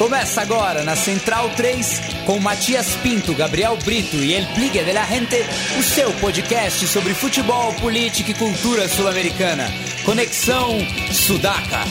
Começa agora na Central 3 com Matias Pinto, Gabriel Brito e El Pligue de la Gente, o seu podcast sobre futebol, política e cultura sul-americana. Conexão Sudaca.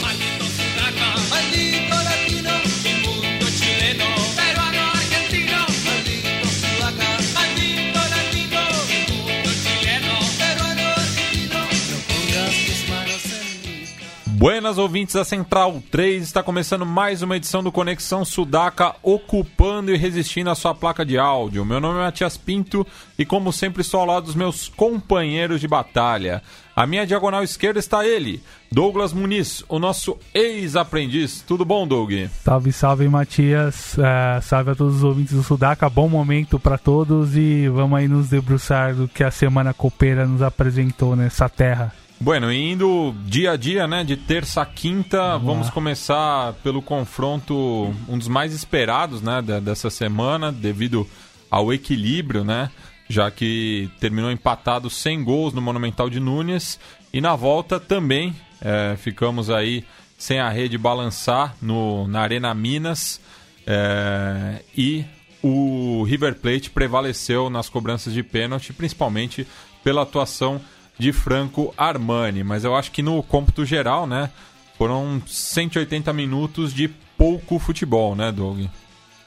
Buenas ouvintes da Central 3, está começando mais uma edição do Conexão Sudaca, ocupando e resistindo a sua placa de áudio. Meu nome é Matias Pinto e, como sempre, estou ao lado dos meus companheiros de batalha. À minha diagonal esquerda está ele, Douglas Muniz, o nosso ex-aprendiz. Tudo bom, Doug? Salve, salve, Matias. Uh, salve a todos os ouvintes do Sudaca. Bom momento para todos e vamos aí nos debruçar do que a Semana Copeira nos apresentou nessa terra. Bueno, indo dia a dia, né, de terça a quinta, vamos, vamos começar pelo confronto, um dos mais esperados, né, dessa semana, devido ao equilíbrio, né, já que terminou empatado sem gols no Monumental de Núñez, e na volta também é, ficamos aí sem a rede balançar no, na Arena Minas, é, e o River Plate prevaleceu nas cobranças de pênalti, principalmente pela atuação de Franco Armani. Mas eu acho que no cômputo geral, né, foram 180 minutos de pouco futebol, né, Doug?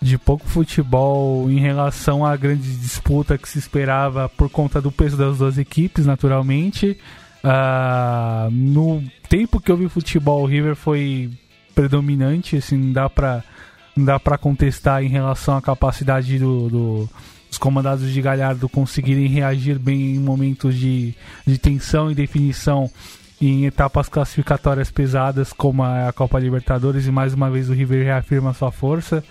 De pouco futebol em relação à grande disputa que se esperava por conta do peso das duas equipes, naturalmente. Uh, no tempo que eu vi futebol, o River foi predominante, assim, não dá para não dá contestar em relação à capacidade do, do os comandados de Galhardo conseguirem reagir bem em momentos de, de tensão e definição em etapas classificatórias pesadas como a Copa Libertadores e mais uma vez o River reafirma sua força.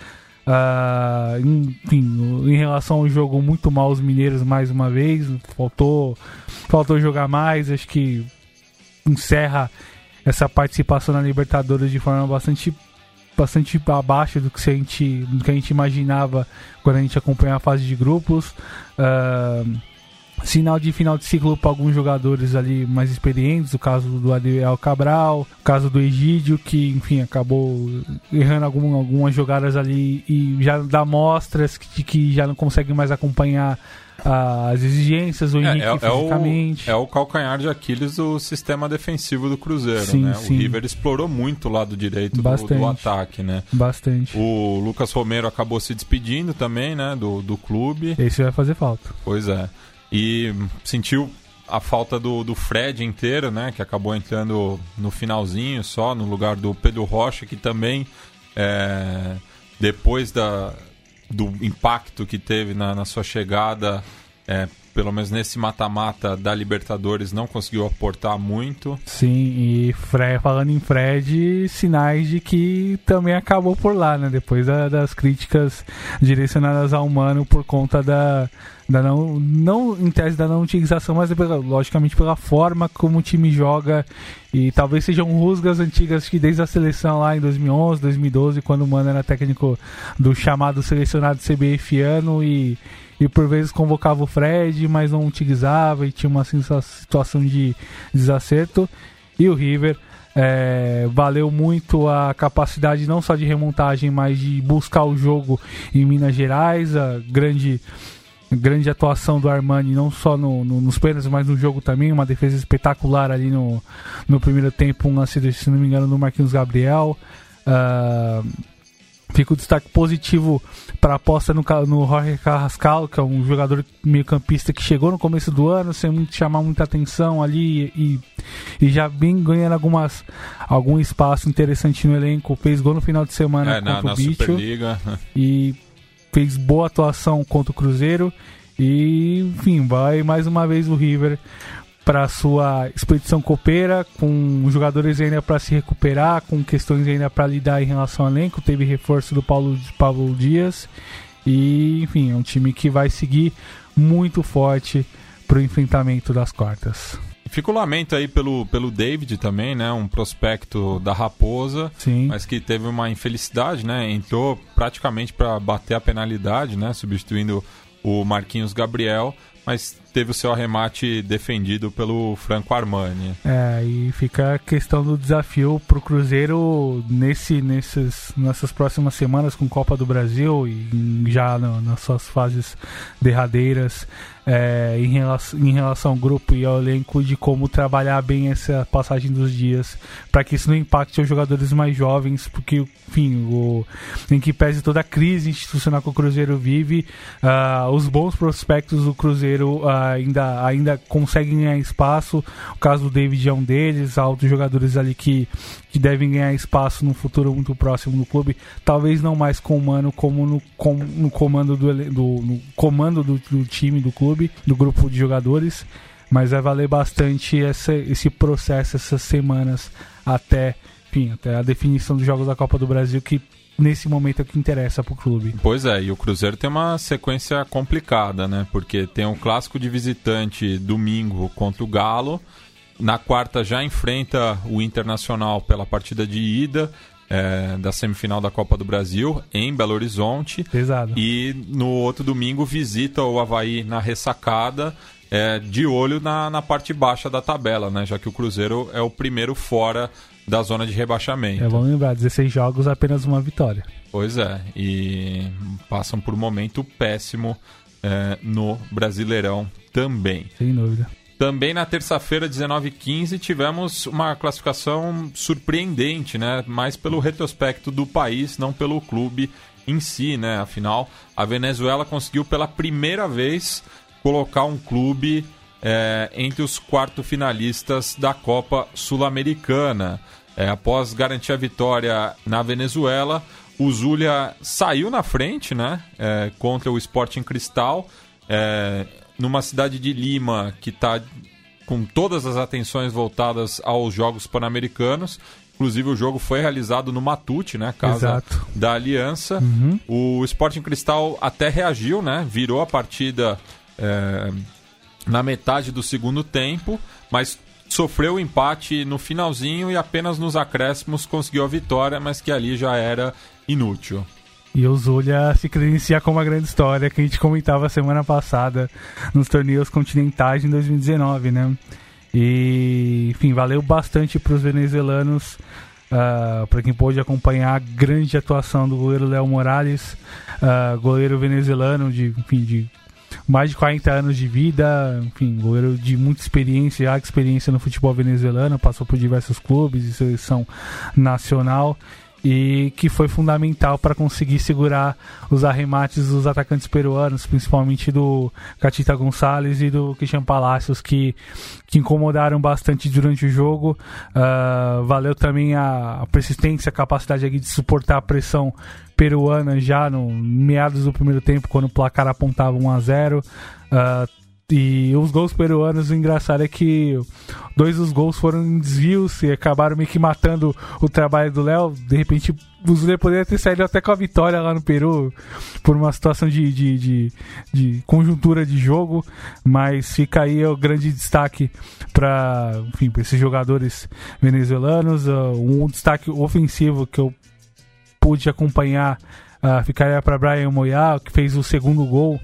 Uh, enfim, em relação ao jogo, muito mal os mineiros mais uma vez. Faltou, faltou jogar mais. Acho que encerra essa participação na Libertadores de forma bastante bastante abaixo do que, a gente, do que a gente imaginava quando a gente acompanhava a fase de grupos. Uh, sinal de final de ciclo para alguns jogadores ali mais experientes, o caso do Adriel Cabral, o caso do Egídio, que enfim acabou errando algum, algumas jogadas ali e já dá mostras que, que já não consegue mais acompanhar as exigências, o é, Henrique é, é, fisicamente. É o, é o calcanhar de Aquiles do sistema defensivo do Cruzeiro, sim, né? Sim. O River explorou muito o lado direito do, do, ataque, né? Bastante. O Lucas Romero acabou se despedindo também, né? Do, do clube. Esse vai fazer falta. Pois é. E sentiu a falta do, do Fred inteiro, né? Que acabou entrando no finalzinho só, no lugar do Pedro Rocha, que também é, depois da, do impacto que teve na, na sua chegada, é, pelo menos nesse mata-mata da Libertadores, não conseguiu aportar muito. Sim, e Fred, falando em Fred, sinais de que também acabou por lá, né? Depois da, das críticas direcionadas ao humano por conta da, da não, não em tese da não utilização, mas pela, logicamente pela forma como o time joga e talvez sejam rusgas antigas que desde a seleção lá em 2011, 2012, quando o Mano era técnico do chamado selecionado CBF ano e e por vezes convocava o Fred, mas não utilizava e tinha uma situação de desacerto. E o River é, valeu muito a capacidade não só de remontagem, mas de buscar o jogo em Minas Gerais, a grande grande atuação do Armani, não só no, no, nos pênaltis, mas no jogo também, uma defesa espetacular ali no, no primeiro tempo, um lance, se não me engano, do Marquinhos Gabriel. Uh, Fica o destaque positivo para a aposta no, no Jorge Carrascal, que é um jogador meio-campista que chegou no começo do ano sem muito, chamar muita atenção ali e, e já vem ganhando algumas, algum espaço interessante no elenco. Fez gol no final de semana é, contra na, o Bicho. E fez boa atuação contra o Cruzeiro. E, enfim, vai mais uma vez o River para sua expedição copeira, com jogadores ainda para se recuperar, com questões ainda para lidar em relação ao elenco. Teve reforço do Paulo, Paulo Dias. E, enfim, é um time que vai seguir muito forte para o enfrentamento das quartas. Fico lamento aí pelo, pelo David também, né? Um prospecto da Raposa, Sim. mas que teve uma infelicidade, né? Entrou praticamente para bater a penalidade, né? Substituindo o Marquinhos Gabriel, mas teve o seu arremate defendido pelo Franco Armani. É, e fica a questão do desafio para o Cruzeiro nesse, nesses, nessas próximas semanas com Copa do Brasil e já no, nas suas fases derradeiras é, em, relação, em relação ao grupo e ao elenco de como trabalhar bem essa passagem dos dias para que isso não impacte os jogadores mais jovens, porque, enfim, o, em que pese toda a crise institucional que o Cruzeiro vive, uh, os bons prospectos do Cruzeiro uh, ainda, ainda conseguem ganhar espaço. O caso do David é um deles, há outros jogadores ali que, que devem ganhar espaço no futuro muito próximo do clube, talvez não mais com o Mano como no, com, no comando do, do no comando do, do time do clube do grupo de jogadores, mas vai valer bastante essa, esse processo, essas semanas até, enfim, até a definição dos jogos da Copa do Brasil, que nesse momento é o que interessa para o clube. Pois é, e o Cruzeiro tem uma sequência complicada, né? Porque tem um clássico de visitante domingo contra o Galo. Na quarta já enfrenta o Internacional pela partida de ida é, da semifinal da Copa do Brasil em Belo Horizonte. Pesado. E no outro domingo visita o Havaí na ressacada. É, de olho na, na parte baixa da tabela, né? Já que o Cruzeiro é o primeiro fora da zona de rebaixamento. É, vamos lembrar, 16 jogos, apenas uma vitória. Pois é, e passam por um momento péssimo é, no Brasileirão também. Sem dúvida. Também na terça-feira, 19h15, tivemos uma classificação surpreendente, né? Mais pelo retrospecto do país, não pelo clube em si, né? Afinal, a Venezuela conseguiu pela primeira vez colocar um clube é, entre os quarto finalistas da Copa Sul-Americana. É, após garantir a vitória na Venezuela, o Zulia saiu na frente, né? É, contra o Sporting Cristal. É, numa cidade de Lima que está com todas as atenções voltadas aos Jogos Pan-Americanos. Inclusive o jogo foi realizado no Matute, né? Casa Exato. da Aliança. Uhum. O Sporting Cristal até reagiu, né? Virou a partida é, na metade do segundo tempo, mas sofreu o empate no finalzinho e apenas nos acréscimos conseguiu a vitória, mas que ali já era inútil. E o Zulia se credencia como uma grande história que a gente comentava semana passada nos torneios continentais em 2019, né? E, enfim, valeu bastante para os venezuelanos, uh, ah, para quem pôde acompanhar a grande atuação do goleiro Léo Morales, uh, goleiro venezuelano de, enfim, de mais de 40 anos de vida, enfim, goleiro de muita experiência, já experiência no futebol venezuelano, passou por diversos clubes e seleção nacional e que foi fundamental para conseguir segurar os arremates dos atacantes peruanos, principalmente do Catita Gonçalves e do Christian Palacios, que, que incomodaram bastante durante o jogo. Uh, valeu também a, persistência, a capacidade de suportar a pressão peruana já no meados do primeiro tempo, quando o placar apontava 1 a 0 uh, e os gols peruanos, o engraçado é que dois dos gols foram em desvios e acabaram meio que matando o trabalho do Léo. De repente, o Zuler poderia ter saído até com a vitória lá no Peru por uma situação de, de, de, de conjuntura de jogo, mas fica aí o grande destaque para esses jogadores venezuelanos. Uh, um destaque ofensivo que eu pude acompanhar uh, ficaria para Brian Moyal, que fez o segundo gol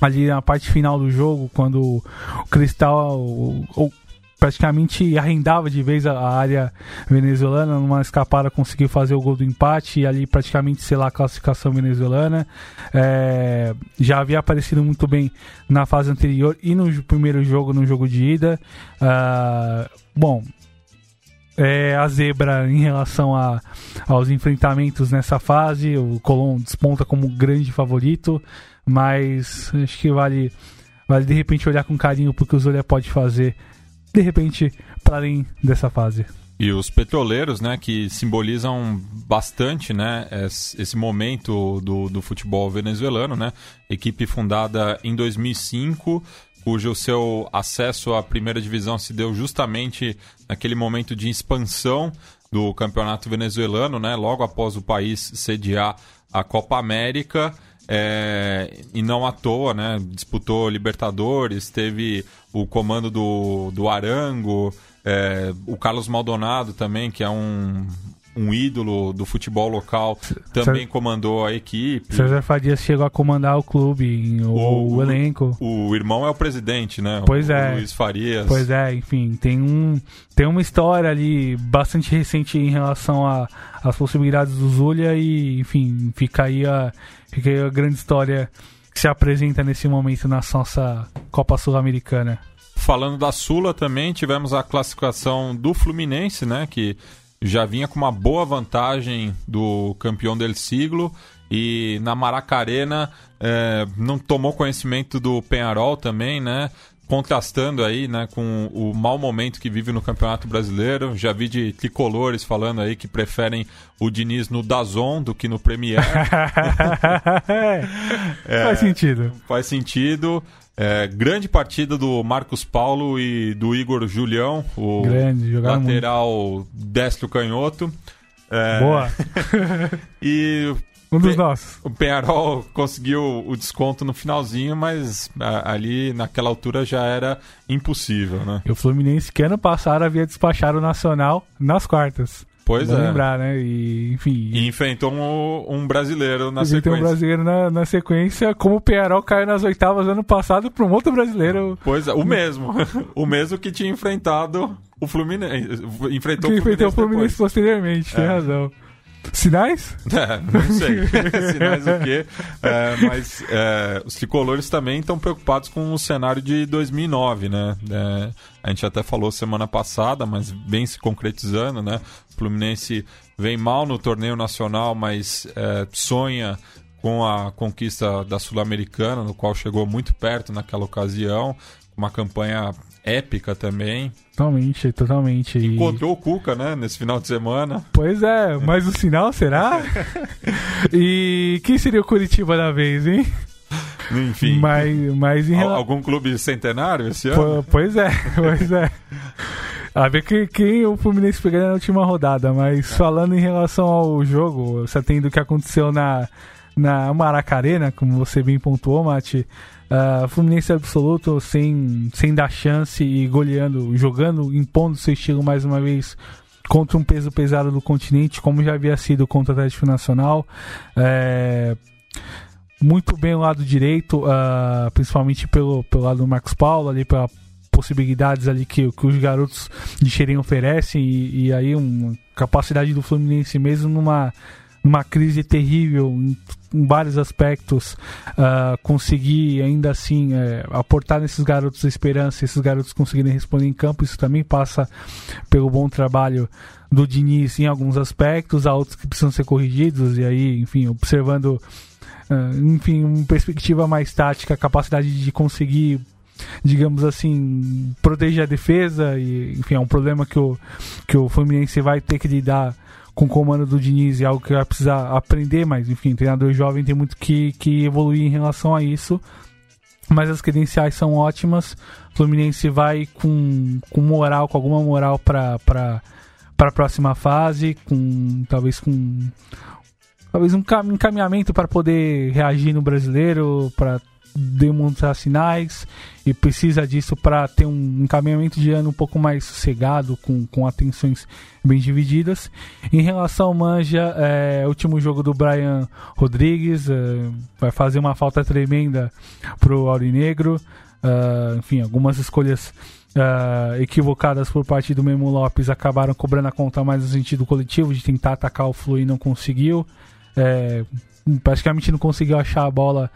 ali na parte final do jogo, quando o Cristal ou, ou, praticamente arrendava de vez a, a, área venezuelana, numa escapada conseguiu fazer o gol do empate e ali praticamente lá a classificação venezuelana. É, já havia aparecido muito bem na fase anterior e no primeiro jogo, no jogo de ida. Uh, bom, é, a zebra em relação a, aos enfrentamentos nessa fase. O Colón desponta como grande favorito mas acho que vale, vale de repente olhar com carinho porque o Zulia pode fazer, de repente, para além dessa fase. E os petroleiros, né, que simbolizam bastante, né, esse momento do, do futebol venezuelano, né, equipe fundada em 2005, cujo seu acesso à primeira divisão se deu justamente naquele momento de expansão do campeonato venezuelano, né, logo após o país sediar a Copa América. É, e não à toa, né? Disputou Libertadores, teve o comando do, do Arango, é, o Carlos Maldonado também, que é um, um ídolo do futebol local, também comandou a equipe. César Fadias chegou a comandar o clube, o, o, o elenco. O, o, irmão é o presidente, né? Pois o, é. Luiz Farias. Pois é, enfim, tem, um, tem uma história ali bastante recente em relação às possibilidades do Zulia e, enfim, fica aí a, fica aí a grande história que se apresenta nesse momento na nossa Copa Sul-Americana. Falando da Sula também, tivemos a classificação do Fluminense, né? Que já vinha com uma boa vantagem do campeão del siglo e na Maracarena é, não tomou conhecimento do Penharol também, né? Contrastando aí, né, com o mau momento que vive no Campeonato Brasileiro. Já vi de tricolores falando aí que preferem o Diniz no Dazon do que no Premier. é, faz sentido. Faz sentido. É, grande partida do Marcos Paulo e do Igor Julião, o grande, lateral destro canhoto. É... Boa. e um dos nossos. O Penharol conseguiu o desconto no finalzinho, mas ali naquela altura já era impossível, né? E o Fluminense que ano passado havia despachado o Nacional nas quartas. Pois é. lembrar, né? E, enfim. E enfrentou um, um brasileiro na enfrentou sequência. um brasileiro na, na, sequência, como o Penharol caiu nas oitavas ano passado para um outro brasileiro. Pois é, o mesmo. o mesmo que tinha enfrentado o Fluminense. Enfrentou que o Fluminense, enfrentou o Fluminense posteriormente, é. tem razão. Sinais? É, não sei. Sinais o quê? É, mas é, os tricolores também estão preocupados com o cenário de 2009, né? É, a gente até falou semana passada, mas vem se concretizando, né? O Fluminense vem mal no torneio nacional, mas é, sonha com a conquista da Sul-Americana, no qual chegou muito perto naquela ocasião, uma campanha épica também. Totalmente, totalmente. Encontrou o Cuca, né, nesse final de semana. Pois é, mas o sinal será? e quem seria o Curitiba da vez, hein? Enfim. Mas, mas em. Algum clube centenário esse ano? pois é, pois é. A ver quem, quem o Fluminense pegaria na última rodada, mas é. falando em relação ao jogo, você tendo o que aconteceu na, na Maracarena, como você bem pontuou, Mate, Uh, Fluminense absoluto, sem, sem dar chance e goleando, jogando, impondo seu estilo mais uma vez contra um peso pesado do continente, como já havia sido contra o Atlético Nacional. É, muito bem o lado direito, uh, principalmente pelo, pelo lado do Marcos Paulo, ali pela possibilidades ali que, que os garotos de Xerém oferecem e, e aí uma capacidade do Fluminense mesmo numa numa crise terrível em, em vários aspectos, uh, conseguir ainda assim uh, aportar nesses garotos a esperança, esses garotos conseguirem responder em campo, isso também passa pelo bom trabalho do Diniz em alguns aspectos, há outros que precisam ser corrigidos, e aí, enfim, observando, uh, enfim, uma perspectiva mais tática, a capacidade de conseguir digamos assim, proteger a defesa e, enfim, é um problema que o, que o Fluminense vai ter que lidar com o comando do Diniz é algo que vai precisar aprender, mas enfim, treinador jovem tem muito que, que evoluir em relação a isso. Mas as credenciais são ótimas. Fluminense vai com, com moral, com alguma moral para a próxima fase, com talvez com talvez um encaminhamento para poder reagir no brasileiro, para demonstrar sinais e precisa disso para ter um encaminhamento de ano um pouco mais sossegado, com, com atenções bem divididas. Em relação ao Manja, é, último jogo do Brian Rodrigues, é, vai fazer uma falta tremenda pro Aurinegro. Uh, enfim, algumas escolhas uh, equivocadas por parte do Memo Lopes acabaram cobrando a conta mais no sentido coletivo de tentar atacar o Flu e não conseguiu. É, praticamente não conseguiu achar a bola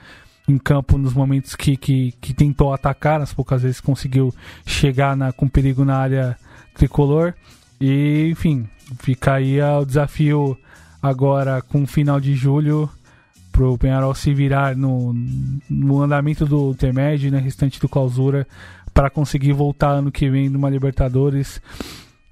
em campo nos momentos que, que, que tentou atacar, nas poucas vezes conseguiu chegar na, com perigo na área tricolor. E, enfim, fica aí o desafio agora com o final de julho para o Penharol se virar no, no andamento do intermédio e né, restante do clausura para conseguir voltar ano que vem numa Libertadores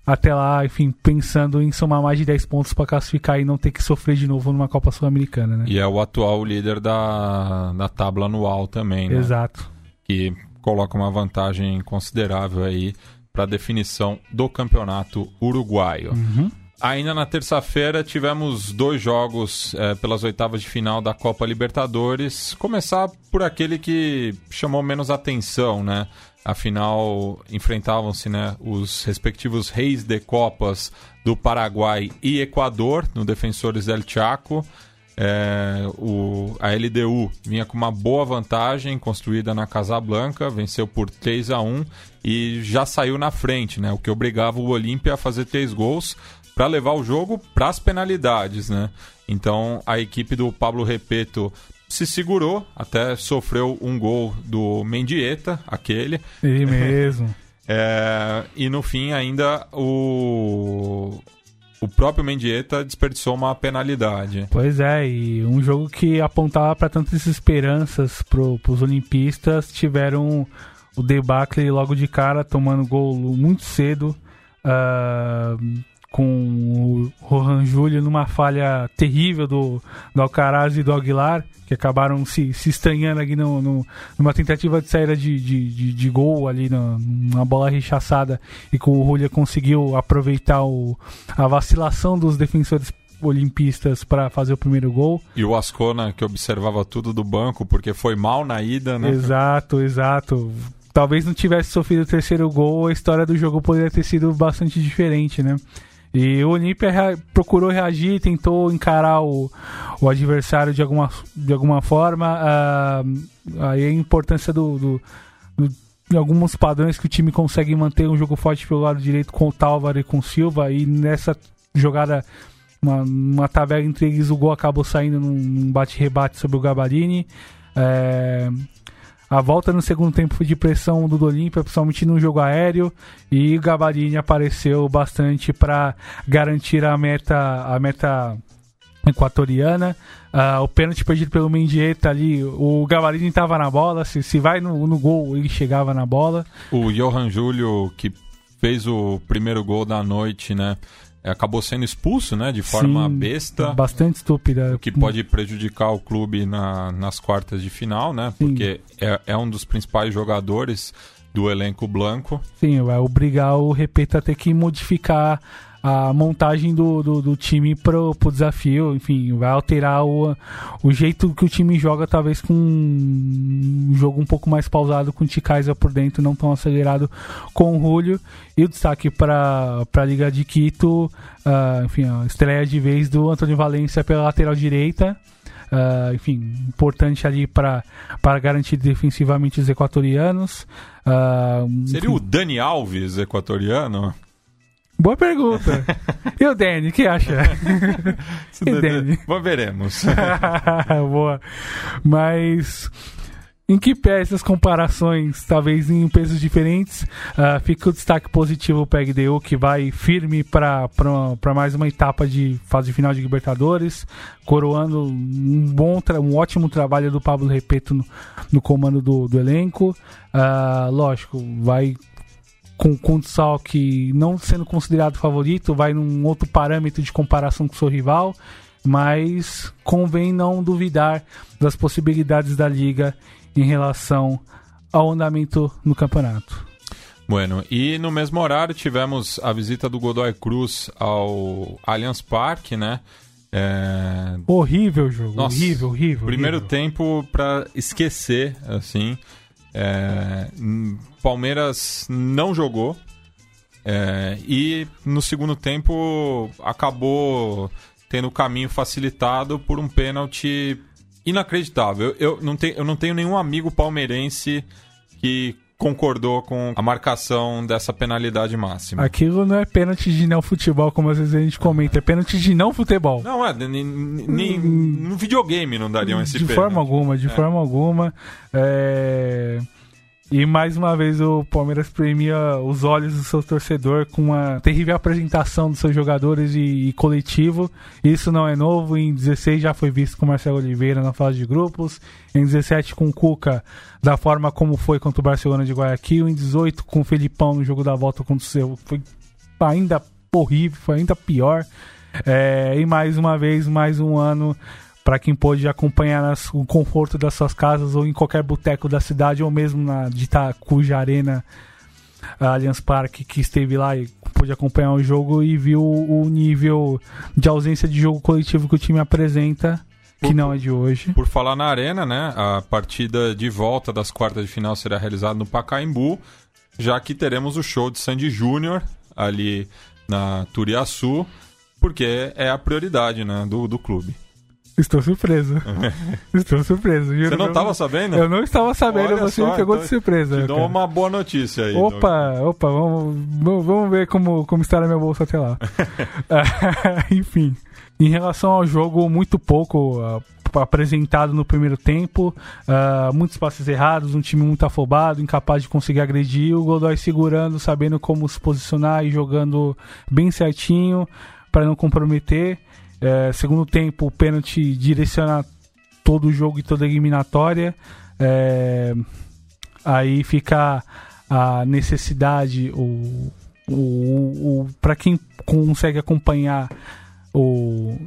até lá, enfim, pensando em somar mais de 10 pontos para classificar e não ter que sofrer de novo numa Copa Sul-Americana, né? E é o atual líder da, da tábua anual também, né? Exato. Que coloca uma vantagem considerável aí para a definição do campeonato uruguaio. Uhum. Ainda na terça-feira tivemos dois jogos é, pelas oitavas de final da Copa Libertadores. Começar por aquele que chamou menos atenção, né? Afinal, enfrentavam-se né, os respectivos reis de Copas do Paraguai e Equador no Defensores del Chaco. É, o, a LDU vinha com uma boa vantagem construída na Casablanca, venceu por 3 a 1 e já saiu na frente, né, o que obrigava o Olímpia a fazer três gols para levar o jogo para as penalidades. Né? Então a equipe do Pablo Repeto se segurou, até sofreu um gol do Mendieta, aquele. Ele mesmo. é, e no fim ainda o o próprio Mendieta desperdiçou uma penalidade. Pois é, e um jogo que apontava para tantas esperanças para os olimpistas tiveram o debacle logo de cara, tomando gol muito cedo. Uh, com o Rohan Júlio numa falha terrível do, do Alcaraz e do Aguilar, que acabaram se, se estranhando aqui no, no, numa tentativa de saída de, de, de, de gol ali, no, numa bola rechaçada, e que o Julia conseguiu aproveitar o, a vacilação dos defensores olimpistas para fazer o primeiro gol. E o Ascona, que observava tudo do banco, porque foi mal na ida, né? Exato, exato. Talvez não tivesse sofrido o terceiro gol, a história do jogo poderia ter sido bastante diferente, né? E o Olímpia rea procurou reagir, tentou encarar o, o adversário de alguma, de alguma forma. Uh, aí a importância do, do, do, de alguns padrões que o time consegue manter um jogo forte pelo lado direito com o Tálvaro e com o Silva. E nessa jogada, uma, uma tabela entre eles, o gol acabou saindo num bate-rebate sobre o Gabarini. É, a volta no segundo tempo foi de pressão do Olímpia, principalmente no jogo aéreo, e o Gabarini apareceu bastante para garantir a meta, a meta equatoriana. Uh, o pênalti perdido pelo Mendieta ali, o Gabarini estava na bola, se, se vai no, no gol, ele chegava na bola. O Johan Júlio, que fez o primeiro gol da noite, né? É, acabou sendo expulso, né? De forma Sim, besta. Bastante estúpida. O que pode prejudicar o clube na, nas quartas de final, né? Sim. Porque é, é um dos principais jogadores do elenco branco. Sim, vai obrigar o Repeta a ter que modificar a montagem do, do, do, time pro, pro desafio, enfim, vai alterar o, o jeito que o time joga, talvez com um jogo um pouco mais pausado, com o Ticaiza por dentro, não tão acelerado com o Julio. E o destaque para a Liga de Quito, uh, enfim, a estreia de vez do Antônio Valência pela lateral direita. Uh, enfim, importante ali para garantir defensivamente os equatorianos. Uh, Seria o Dani Alves equatoriano? Boa pergunta. e o Danny, o que acha? e Danny? Bom, veremos. Boa. Mas em que pé essas comparações, talvez em pesos diferentes, uh, fica o destaque positivo para o PEGDU, que vai firme para mais uma etapa de fase final de Libertadores, coroando um bom, um ótimo trabalho do Pablo Repeto no, no comando do, do elenco. Uh, lógico, vai com, o Sal que não sendo considerado favorito, vai num outro parâmetro de comparação com o seu rival, mas convém não duvidar das possibilidades da liga em relação ao andamento no campeonato. Bueno, e no mesmo horário tivemos a visita do Godoy Cruz ao Allianz Parque, né? É... Horrível jogo, Nossa, horrível, horrível. Primeiro horrível. tempo para esquecer, assim. É, Palmeiras não jogou é, e no segundo tempo acabou tendo o caminho facilitado por um pênalti inacreditável. Eu, eu, não tenho, eu não tenho nenhum amigo palmeirense que concordou com a marcação dessa penalidade máxima. Aquilo não é pênalti de não futebol, como às vezes a gente comenta, é pênalti de não futebol. Não, é, nem no videogame não dariam esse de pênalti. De forma alguma, de é. forma alguma. É... E mais uma vez o Palmeiras premia os olhos do seu torcedor com uma terrível apresentação dos seus jogadores e, e, coletivo. Isso não é novo. Em 16 já foi visto com Marcelo Oliveira na fase de grupos. Em 17 com Cuca, da forma como foi contra o Barcelona de Guayaquil. Em 18 com o Felipão no jogo da volta contra o seu. Foi ainda horrível, foi ainda pior. É, e mais uma vez, mais um ano para quem pôde acompanhar nas, o conforto das suas casas ou em qualquer boteco da cidade ou mesmo na de Itacuja Arena Allianz Parque que esteve lá e pôde acompanhar o jogo e viu o nível de ausência de jogo coletivo que o time apresenta que não é de hoje. Por falar na Arena, né? A partida de volta das quartas de final será realizada no Pacaembu, já que teremos o show de Sandy Júnior ali na Turiaçu, porque é a prioridade né, do, do clube. Estou surpreso. Estou surpreso. Você não estava sabendo? Eu não estava sabendo, Olha você só, me pegou então, de surpresa. Te dou uma boa notícia aí. Opa, opa, vamos, vamos ver como, como está na minha bolsa até lá. Enfim, em relação ao jogo, muito pouco uh, apresentado no primeiro tempo, uh, muitos passes errados, um time muito afobado, incapaz de conseguir agredir, o Godoy segurando, sabendo como se posicionar e jogando bem certinho para não comprometer. É, segundo tempo, o pênalti direciona todo o jogo e toda a eliminatória. É, aí fica a necessidade, o, o, o para quem consegue acompanhar o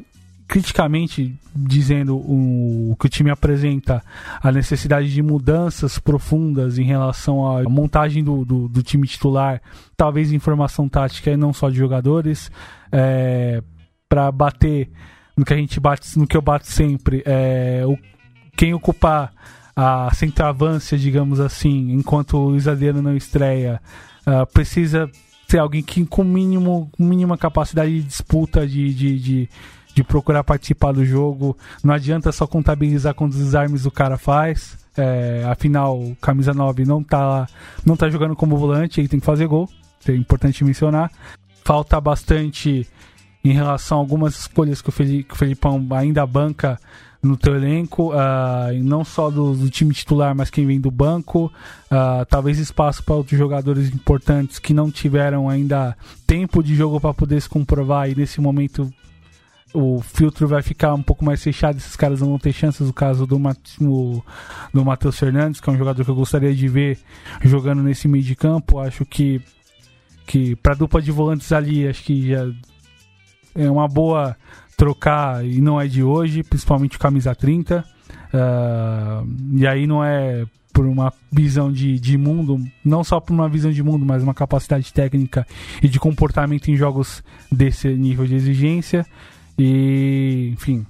criticamente dizendo o, que o time apresenta a necessidade de mudanças profundas em relação à montagem do, do, do time titular, talvez informação tática e não só de jogadores. É, para bater no que a gente bate, no que eu bato sempre, é o, quem ocupar a centroavância, digamos assim, enquanto o Luiz Adriano não estreia, uh, precisa ser alguém que com mínimo, mínima capacidade de disputa, de, de, de, de, procurar participar do jogo. Não adianta só contabilizar quantos desarmes o cara faz. É, afinal, camisa 9 não tá, não tá jogando como volante, ele tem que fazer gol. É importante mencionar. Falta bastante em relação a algumas escolhas que o, Felipe, que o Felipão ainda banca no teu elenco, uh, não só do, do, time titular, mas quem vem do banco, uh, talvez espaço para outros jogadores importantes que não tiveram ainda tempo de jogo para poder se comprovar e nesse momento o filtro vai ficar um pouco mais fechado, esses caras não vão ter chances, o caso do, no, do Matheus Fernandes, que é um jogador que eu gostaria de ver jogando nesse meio de campo, acho que que para dupla de volantes ali, acho que já é uma boa trocar e não é de hoje, principalmente camisa 30. Uh, ah, e aí não é por uma visão de, de mundo, não só por uma visão de mundo, mas uma capacidade técnica e de comportamento em jogos desse nível de exigência. E, enfim,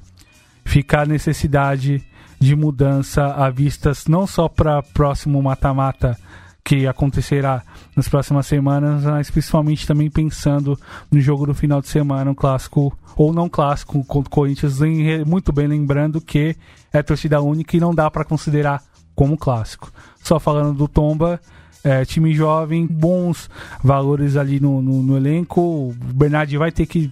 ficar a necessidade de mudança à vistas não só para próximo mata-mata que acontecerá nas próximas semanas, mas principalmente também pensando no jogo do final de semana, um clássico ou não clássico contra o Corinthians, muito bem lembrando que é torcida única e não dá para considerar como clássico. Só falando do Tomba, é, time jovem, bons valores ali no, no, no elenco. O Bernardi vai ter que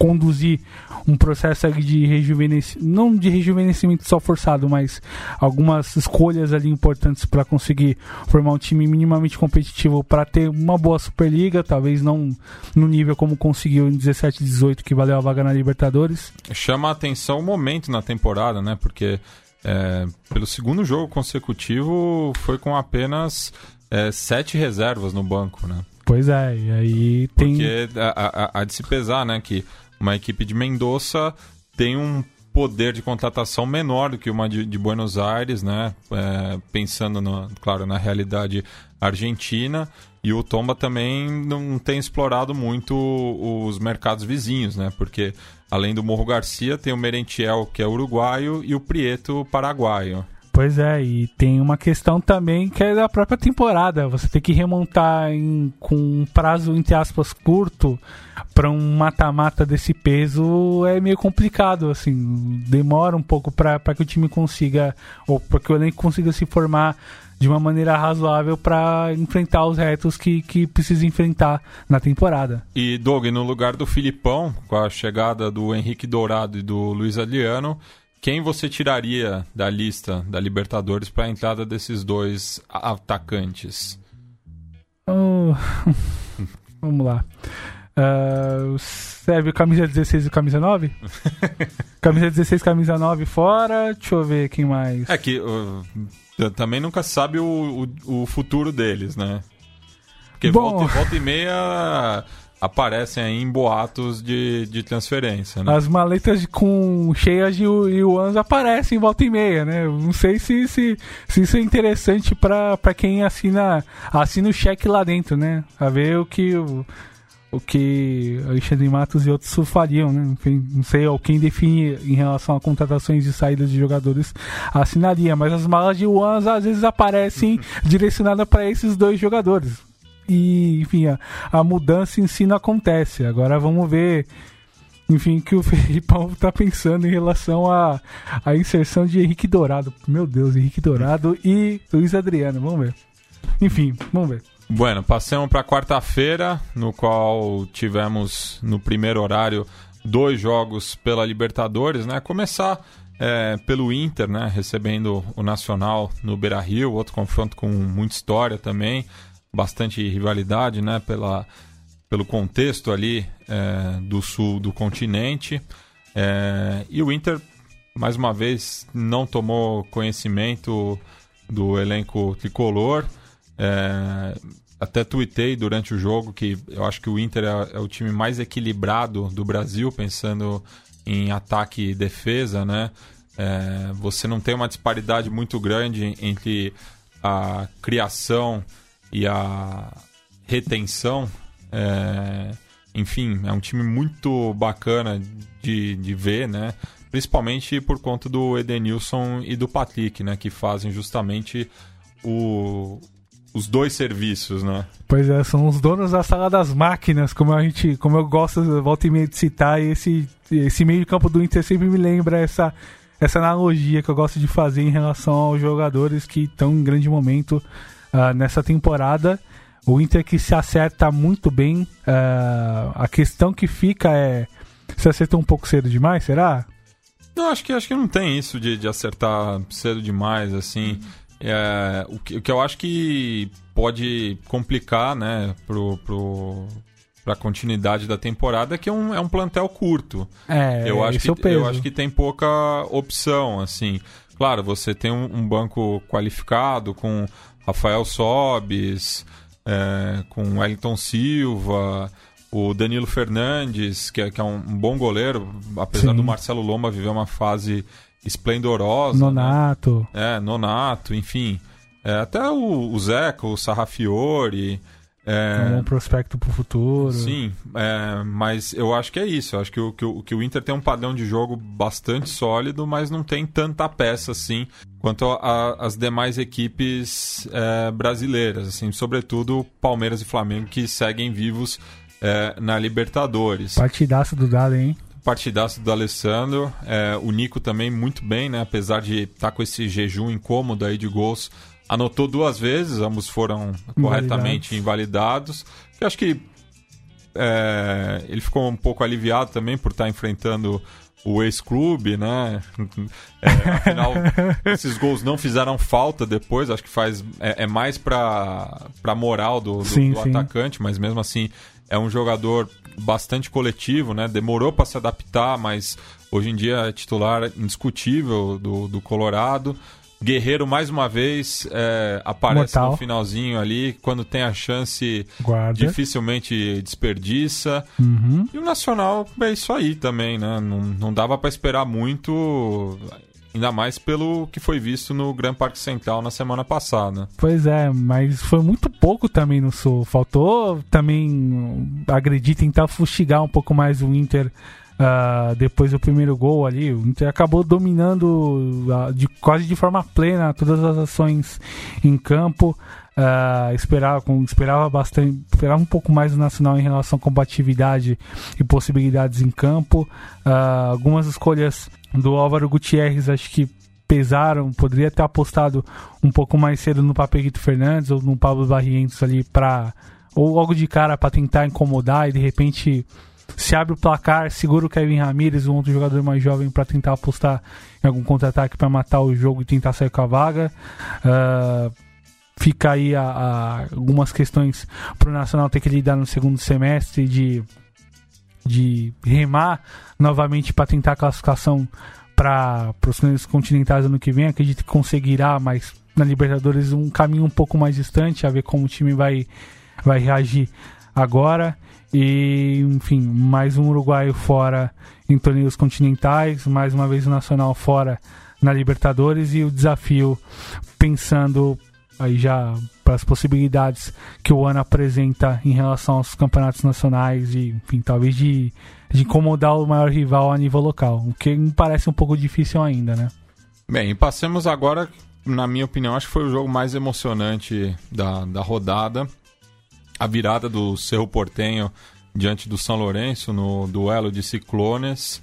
conduzir um processo de rejuvenescimento, não de rejuvenescimento só forçado, mas algumas escolhas ali importantes para conseguir formar um time minimamente competitivo para ter uma boa Superliga, talvez não no nível como conseguiu em 17 18 que valeu a vaga na Libertadores. Chama a atenção o momento na temporada, né? Porque é, pelo segundo jogo consecutivo foi com apenas é, sete reservas no banco, né? Pois é, e aí tem. Porque há de se pesar, né? Que uma equipe de Mendoza tem um poder de contratação menor do que uma de, de Buenos Aires, né? É, pensando, no, claro, na realidade argentina. E o Tomba também não tem explorado muito os mercados vizinhos, né? Porque além do Morro Garcia, tem o Merentiel, que é uruguaio, e o Prieto, paraguaio. Pois é, e tem uma questão também que é da própria temporada. Você tem que remontar em, com um prazo, entre aspas, curto para um mata-mata desse peso é meio complicado, assim. Demora um pouco para que o time consiga, ou para que o elenco consiga se formar de uma maneira razoável para enfrentar os retos que, que precisa enfrentar na temporada. E, Doug, no lugar do Filipão, com a chegada do Henrique Dourado e do Luiz Adriano, quem você tiraria da lista da Libertadores para a entrada desses dois atacantes? Oh, vamos lá. Uh, serve camisa 16 e camisa 9? camisa 16 camisa 9 fora. Deixa eu ver quem mais. É que uh, também nunca sabe o, o, o, futuro deles, né? Porque Bom... volta, volta e meia aparecem aí em boatos de, de transferência, né? As maletas com cheias de yuans aparecem em volta e meia, né? Não sei se, se, se isso é interessante para quem assina, assina o cheque lá dentro, né? A ver o que o, o que Alexandre Matos e outros fariam, né? Enfim, não sei quem define em relação a contratações e saídas de jogadores assinaria, mas as malas de Ones às vezes aparecem direcionadas para esses dois jogadores. E, enfim, a, a, mudança em si não acontece. Agora vamos ver, enfim, que o Felipão está pensando em relação à a, a inserção de Henrique Dourado. Meu Deus, Henrique Dourado e Luiz Adriano. Vamos ver. Enfim, vamos ver. Bueno, passamos para quarta-feira, no qual tivemos no primeiro horário dois jogos pela Libertadores, né? Começar é, pelo Inter, né? Recebendo o Nacional no Beira-Rio, outro confronto com muita história também, bastante rivalidade, né? Pela, pelo contexto ali é, do sul do continente. É, e o Inter, mais uma vez, não tomou conhecimento do elenco tricolor. É, até tuitei durante o jogo que eu acho que o Inter é, é, o time mais equilibrado do Brasil, pensando em ataque e defesa, né? É, você não tem uma disparidade muito grande entre a criação e a retenção. É, enfim, é um time muito bacana de, de ver, né? Principalmente por conta do Edenilson e do Patrick, né? Que fazem justamente o, os dois serviços, né? Pois é, são os donos da sala das máquinas, como a gente, como eu gosto, volta e meia de citar, e esse, esse meio de campo do Inter sempre me lembra essa, essa analogia que eu gosto de fazer em relação aos jogadores que estão em grande momento uh, nessa temporada. O Inter que se acerta muito bem. Uh, a questão que fica é se acertou um pouco cedo demais, será? Não, acho que acho que não tem isso de, de acertar cedo demais, assim. É, o, que, o que eu acho que pode complicar, né, pro, pro, pra continuidade da temporada é que é um, é um plantel curto. É, eu acho que, é eu acho que tem pouca opção, assim. Claro, você tem um, um banco qualificado com Rafael Sobes, é, com Wellington Silva, o Danilo Fernandes, que é, que é um, bom goleiro, apesar Sim. do Marcelo Lomba viver uma fase esplendorosa. Né? Nonato. Né? É, Nonato, enfim. É, até o, o Zeca, o Sarrafiore. É, um prospecto para o futuro. Sim, é, mas eu acho que é isso. Eu acho que o, que o, que, o, Inter tem um padrão de jogo bastante sólido, mas não tem tanta peça assim quanto as demais equipes é, brasileiras. Assim, sobretudo Palmeiras e Flamengo, que seguem vivos é, na Libertadores. Partidaço do Dado, hein? partidaço do Alessandro. É, o Nico também muito bem, né? Apesar de estar tá com esse jejum incômodo aí de gols. Anotou duas vezes, ambos foram corretamente invalidados. Eu acho que é, ele ficou um pouco aliviado também por estar tá enfrentando o ex-clube, né? É, afinal, esses gols não fizeram falta depois, acho que faz é, é mais para para moral do, do, sim, do atacante, mas mesmo assim é um jogador bastante coletivo, né? Demorou para se adaptar, mas hoje em dia é titular indiscutível do, do Colorado. Guerreiro, mais uma vez, é, aparece Mortal. no finalzinho ali. Quando tem a chance, Guarda. dificilmente desperdiça. Uhum. E o Nacional é isso aí também, né? Não, não dava para esperar muito. Ainda mais pelo que foi visto no Gran Parque Central na semana passada. Pois é, mas foi muito pouco também no Sul. Faltou também agredir, tentar fustigar um pouco mais o Inter uh, depois do primeiro gol ali. O Inter acabou dominando uh, de, quase de forma plena todas as ações em campo. Uh, esperava, esperava bastante, esperava um pouco mais do Nacional em relação à combatividade e possibilidades em campo. Algumas escolhas do Álvaro Gutierrez acho que pesaram, poderia ter apostado um pouco mais cedo no Papeguito Fernandes ou no Pablo Barrientos ali para ou logo de cara para tentar incomodar e de repente se abre o placar, segura o Kevin Ramirez, um outro jogador mais jovem, para tentar apostar em algum contra-ataque para matar o jogo e tentar sair com a vaga. Uh, fica aí a, a algumas questões para o Nacional ter que lidar no segundo semestre de, de remar novamente para tentar a classificação para os continentais ano que vem. Acredito que conseguirá, mas na Libertadores um caminho um pouco mais distante, a ver como o time vai, vai reagir agora. E, enfim, mais um uruguaio fora em torneios continentais, mais uma vez o Nacional fora na Libertadores e o desafio pensando aí já para as possibilidades que o ano apresenta em relação aos campeonatos nacionais e, enfim, talvez de, de incomodar o maior rival a nível local, o que me parece um pouco difícil ainda, né? Bem, passemos agora, na minha opinião, acho que foi o jogo mais emocionante da, da rodada. A virada do Cerro Portenho diante do São Lourenço no duelo de ciclones,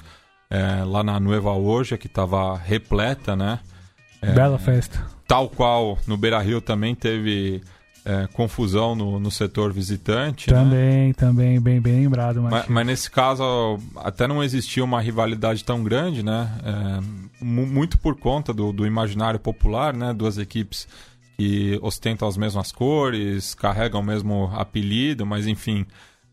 é, lá na Nueva Oja, que estava repleta, né? É, Bela festa. Tal qual no Beira Rio também teve é, confusão no, no setor visitante. Né? Também, né? também, bem, bem lembrado. Mas, mas, nesse caso, até não existia uma rivalidade tão grande, né? É, muito por conta do, do imaginário popular, né? Duas equipes que ostentam as mesmas cores, carregam o mesmo apelido, mas enfim,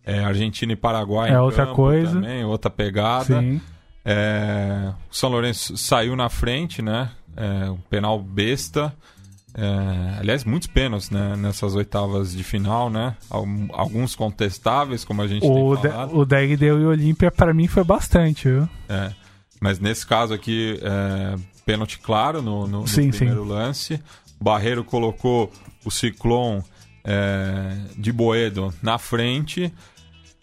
é, Argentina e Paraguai é outra coisa, também, outra pegada. Sim. É, o São Lourenço saiu na frente, né? É, um penal besta. É, aliás, muitos pênaltis né, nessas oitavas de final, né? Alguns contestáveis, como a gente o tem falado. De, o Degdeu e o Olímpia, para mim, foi bastante, viu? É, mas nesse caso aqui, é, pênalti claro no, no, no sim, primeiro sim. lance. Barreiro colocou o Ciclone é, de Boedo na frente.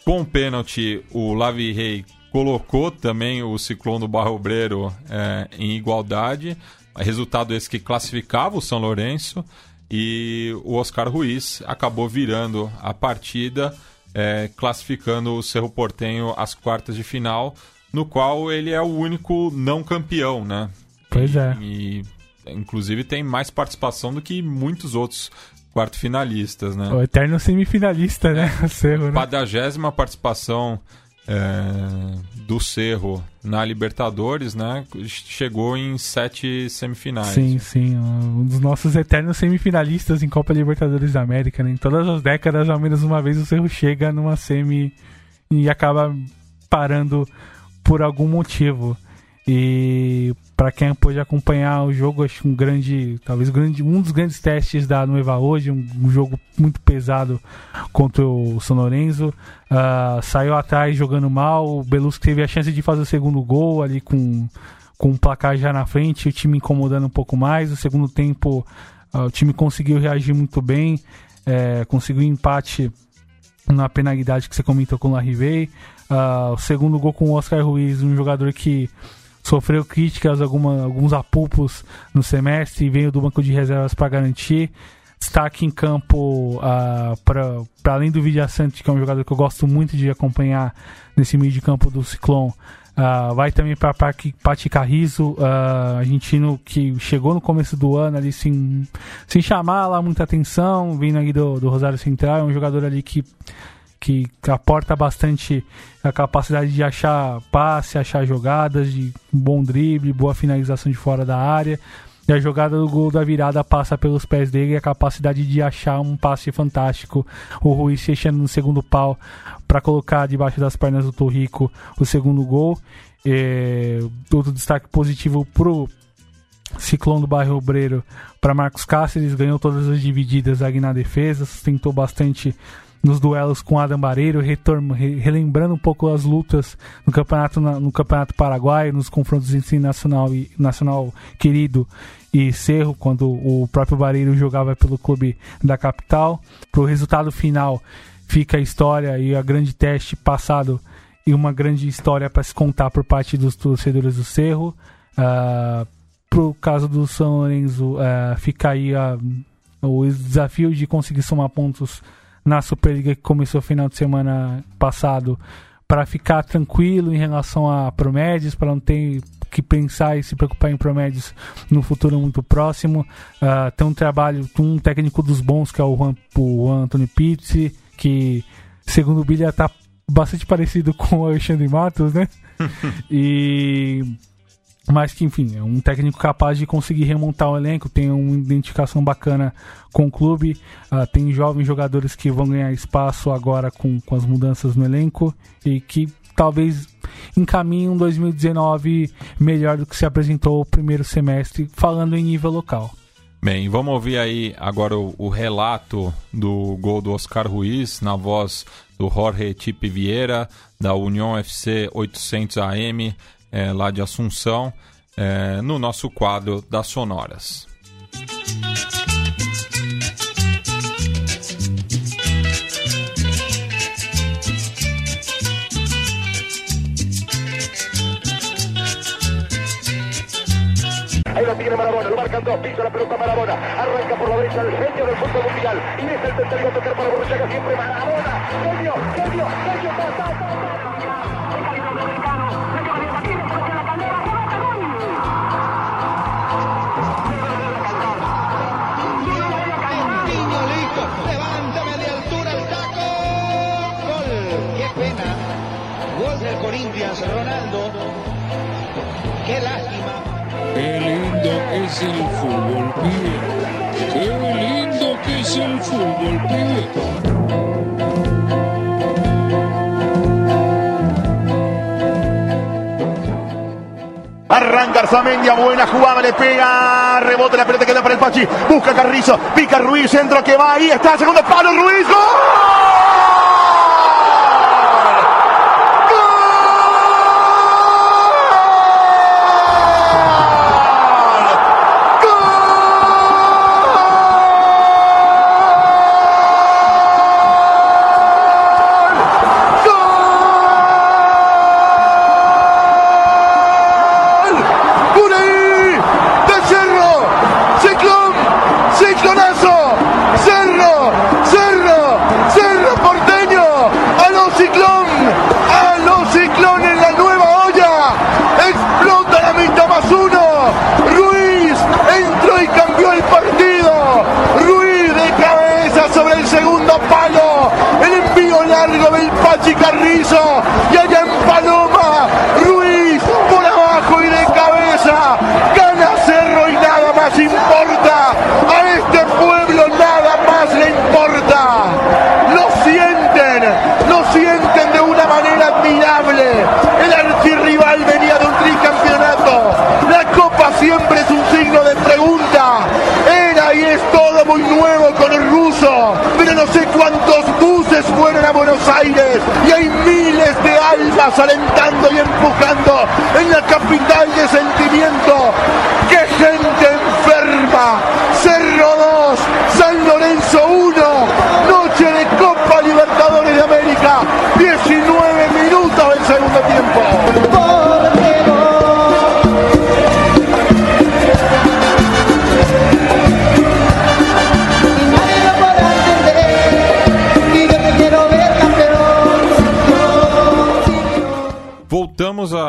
Com o pênalti, o Lavirrey colocou também o Ciclone do Barro Obreiro é, em igualdade. Resultado esse que classificava o São Lourenço e o Oscar Ruiz acabou virando a partida, é, classificando o Cerro Portenho às quartas de final, no qual ele é o único não campeão, né? Pois é. E, inclusive tem mais participação do que muitos outros quarto finalistas, né? O eterno semifinalista, né? O Cerro, né? Padagésima participação é, do Cerro na Libertadores, né? Chegou em sete semifinais. Sim, sim. Um dos nossos eternos semifinalistas em Copa Libertadores da América, né? Em todas as décadas, ao menos uma vez, o Cerro chega numa semi e acaba parando por algum motivo. E para quem pôde acompanhar o jogo, acho um grande, talvez grande, um dos grandes testes da Nueva hoje, um, um jogo muito pesado contra o São Lourenço. Uh, saiu atrás jogando mal, o Belusco teve a chance de fazer o segundo gol ali com, com o placar já na frente, o time incomodando um pouco mais. No segundo tempo, uh, o time conseguiu reagir muito bem, é, conseguiu empate na penalidade que você comentou com o Larrivei. Uh, o segundo gol com o Oscar Ruiz, um jogador que sofreu críticas, alguma, alguns apupos no semestre e veio do banco de reservas para garantir. Destaque em campo uh, ah, para além do Vidia Sante, que é um jogador que eu gosto muito de acompanhar nesse meio de campo do Ciclone. Uh, vai também para Pati Carrizo, uh, argentino que chegou no começo do ano ali sem, sem chamar lá muita atenção, vindo ali do, do Rosário Central, é um jogador ali que que aporta bastante a capacidade de achar passe, achar jogadas, de bom drible, boa finalização de fora da área. E a jogada do gol da virada passa pelos pés dele e a capacidade de achar um passe fantástico. O Ruiz fechando no segundo pau para colocar debaixo das pernas do Torrico o segundo gol. É, outro destaque positivo pro Ciclone do Bairro Obreiro para Marcos Cáceres, ganhou todas as divididas ali na defesa, sustentou bastante nos duelos com Adam Bareiro, retorno, re, relembrando um pouco as lutas no campeonato, no campeonato paraguaio, nos confrontos entre nacional e nacional querido e Cerro, quando o próprio Bareiro jogava pelo clube da capital. Para o resultado final fica a história e a grande teste passado e uma grande história para se contar por parte dos torcedores do Cerro. Uh, ah, para o caso do São Lourenço, uh, fica aí uh, o desafio de conseguir somar pontos na Superliga que começou final de semana passado para ficar tranquilo em relação a Promédios, para não ter que pensar e se preocupar em Promédios no futuro muito próximo. Uh, tem um trabalho, um técnico dos bons que é o Juan, o Juan Antônio Pizzi, que segundo o Bilha está bastante parecido com o Alexandre Matos, né? e mas que enfim, é um técnico capaz de conseguir remontar o elenco, tem uma identificação bacana com o clube, uh, tem jovens jogadores que vão ganhar espaço agora com, com as mudanças no elenco e que talvez encaminhem um 2019 melhor do que se apresentou o primeiro semestre, falando em nível local. Bem, vamos ouvir aí agora o, o relato do gol do Oscar Ruiz na voz do Jorge Tipe Vieira, da União FC 800 AM é, lá de Assunção, é, no nosso quadro das sonoras. Ahí lo tiene Marabona, lo marcan dos, pisa la pelota Marabona. Arranca por la derecha el genio del fútbol mundial. Y es el tercero a tocar para Borruchaga, siempre Marabona. Genio, genio, genio, pasa. Pena. Gol del Corinthians, Ronaldo. Qué lástima. Qué lindo es el fútbol, pibe. Qué lindo que es el fútbol, pibe. Arranca Arzamendia, buena jugada, le pega, rebote la pelota queda para el Pachi, busca Carrizo, pica Ruiz, centro que va, ahí está, segundo palo, Ruiz, ¡gol! Aires. Y hay miles de almas alentando y empujando en la capital de sentimiento.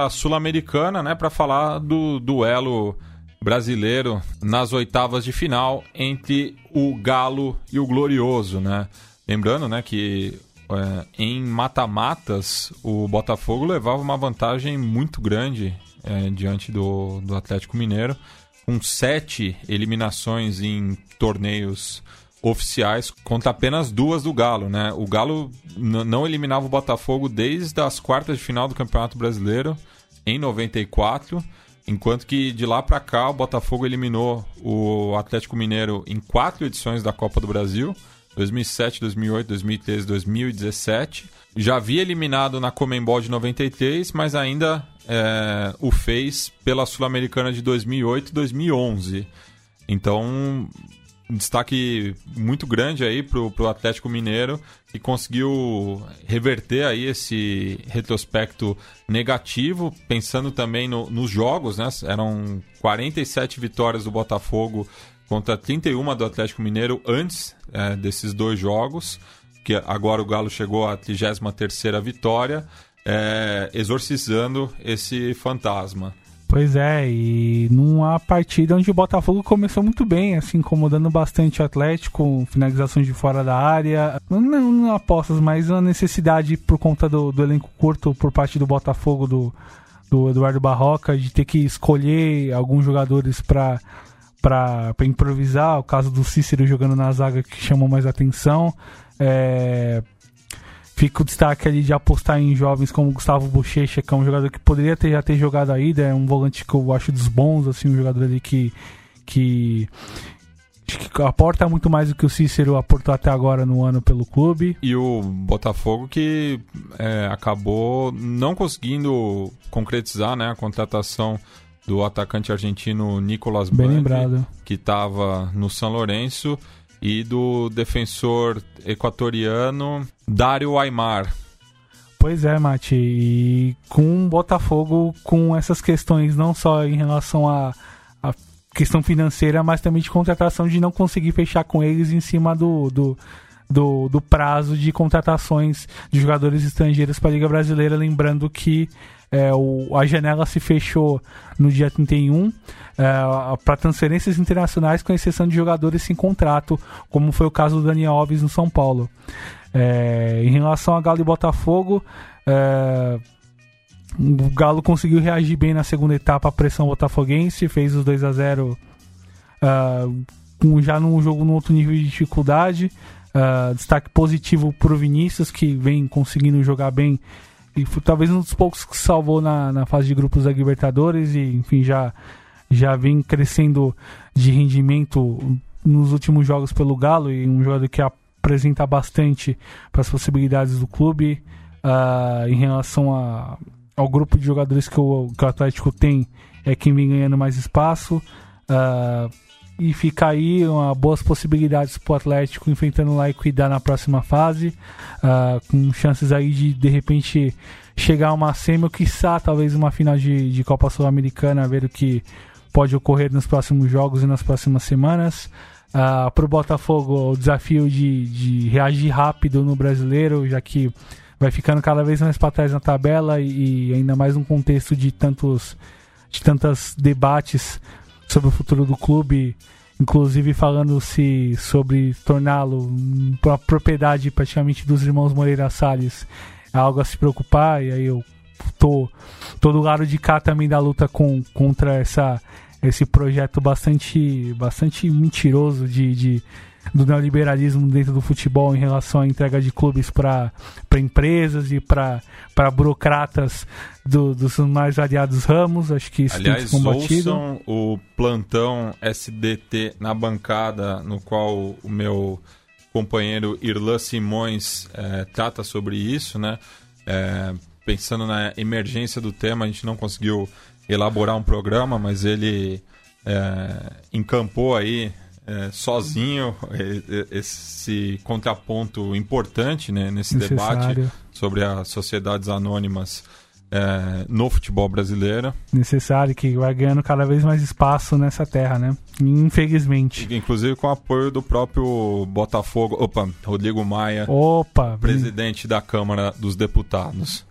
À Sul-Americana, né, para falar do duelo brasileiro nas oitavas de final entre o Galo e o Glorioso, né? Lembrando, né, que é, em mata-matas o Botafogo levava uma vantagem muito grande é, diante do, do Atlético Mineiro, com sete eliminações em torneios oficiais contra apenas duas do Galo, né? O Galo não eliminava o Botafogo desde as quartas de final do Campeonato Brasileiro em 94, enquanto que de lá para cá o Botafogo eliminou o Atlético Mineiro em quatro edições da Copa do Brasil, 2007, 2008, 2013, 2017. Já havia eliminado na Comembol de 93, mas ainda é, o fez pela Sul-Americana de 2008 e 2011. Então, um destaque muito grande aí pro, pro Atlético Mineiro que conseguiu reverter aí esse retrospecto negativo, pensando também no- nos jogos, né? Eram 47 vitórias do Botafogo contra 31 do Atlético Mineiro antes eh, desses dois jogos, que agora o Galo chegou à 33ª vitória, eh, exorcizando esse fantasma. Pois é, e numa partida onde o Botafogo começou muito bem, assim, incomodando bastante o Atlético, finalizações de fora da área, não, não apostas, mas uma necessidade por conta do, do elenco curto por parte do Botafogo, do, do Eduardo Barroca, de ter que escolher alguns jogadores para para improvisar, o caso do Cícero jogando na zaga que chamou mais atenção. É, Fica o destaque ali de apostar em jovens como Gustavo Bochecha, que é um jogador que poderia ter, já ter jogado aí, é um volante que eu acho dos bons, assim, um jogador ali que, que, que aporta muito mais do que o Cícero aportou até agora no ano pelo clube. E o Botafogo que é, acabou não conseguindo concretizar né, a contratação do atacante argentino Nicolas Bem Bandi, lembrado. que estava no São Lourenço, e do defensor equatoriano Dário Aymar. Pois é, Mati, e com o Botafogo, com essas questões, não só em relação a questão financeira, mas também de contratação de não conseguir fechar com eles em cima do, do, do, do prazo de contratações de jogadores estrangeiros para a Liga Brasileira. Lembrando que é, o, a janela se fechou no dia 31 é, para transferências internacionais, com exceção de jogadores sem contrato, como foi o caso do Daniel Alves no São Paulo. É, em relação a Galo e Botafogo, é, o Galo conseguiu reagir bem na segunda etapa à pressão botafoguense, fez os 2 a 0 uh, já num jogo num outro nível de dificuldade. Uh, destaque positivo para o Vinícius, que vem conseguindo jogar bem e foi talvez um dos poucos que salvou na, na fase de grupos da Libertadores e enfim já já vem crescendo de rendimento nos últimos jogos pelo Galo e um jogador que apresenta bastante para as possibilidades do clube uh, em relação a, ao grupo de jogadores que o, que o Atlético tem é quem vem ganhando mais espaço uh, e fica aí uma, boas possibilidades para o Atlético enfrentando lá e cuidar na próxima fase uh, com chances aí de de repente chegar a uma semi ou quiçá talvez uma final de, de Copa Sul-Americana ver o que pode ocorrer nos próximos jogos e nas próximas semanas uh, para o Botafogo o desafio de, de reagir rápido no brasileiro já que vai ficando cada vez mais para trás na tabela e, ainda mais num contexto de tantos de tantos debates sobre o futuro do clube, inclusive falando-se sobre torná-lo uma propriedade praticamente dos irmãos Moreira Salles, é algo a se preocupar, e aí eu tô, tô do lado de cá também da luta com, contra essa, esse projeto bastante, bastante mentiroso de, de do neoliberalismo dentro do futebol em relação à entrega de clubes para empresas e para burocratas do, dos mais variados ramos. Acho que isso Aliás, tem combatido. ouçam o plantão SDT na bancada, no qual o meu companheiro Irlan Simões é, trata sobre isso, né? É, pensando na emergência do tema, a gente não conseguiu elaborar um programa, mas ele é, encampou aí é, sozinho esse contraponto importante né, nesse Necessário. debate sobre as sociedades anônimas é, no futebol brasileiro. Necessário, que vai ganhando cada vez mais espaço nessa terra, né? Infelizmente. Inclusive com o apoio do próprio Botafogo, opa, Rodrigo Maia, opa, presidente da Câmara dos Deputados.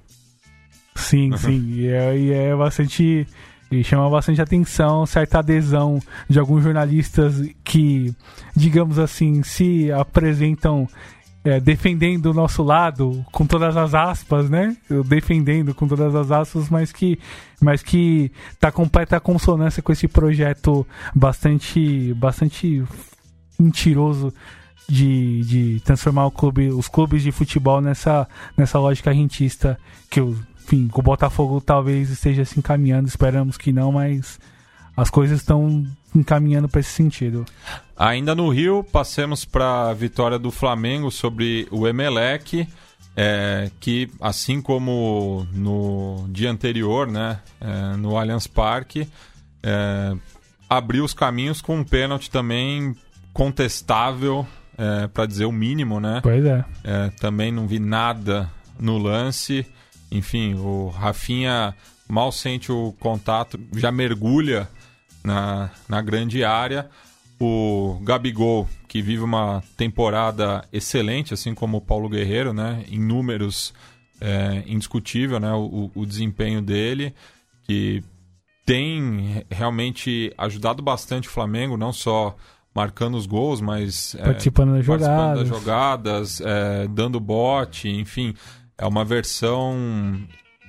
Sim, sim, e é, e é bastante e chama bastante atenção certa adesão de alguns jornalistas que, digamos assim, se apresentam é, defendendo o nosso lado, com todas as aspas, né? Defendendo com todas as aspas, mas que, mas que tá completa consonância com esse projeto bastante, bastante mentiroso de, de transformar o clube, os clubes de futebol nessa, nessa lógica rentista que os enfim, o Botafogo talvez esteja se encaminhando, esperamos que não, mas as coisas estão encaminhando para esse sentido. Ainda no Rio, passemos para a vitória do Flamengo sobre o Emelec, é, que assim como no dia anterior, né, é, no Allianz Parque, é, abriu os caminhos com um pênalti também contestável, é, para dizer o mínimo, né? Pois é. é. Também não vi nada no lance. Enfim, o Rafinha mal sente o contato, já mergulha na, na grande área. O Gabigol, que vive uma temporada excelente, assim como o Paulo Guerreiro, né? Em números é, indiscutível, né? O, o desempenho dele, que tem realmente ajudado bastante o Flamengo, não só marcando os gols, mas é, participando, das, participando jogadas. das jogadas, é, dando bote, enfim, é uma versão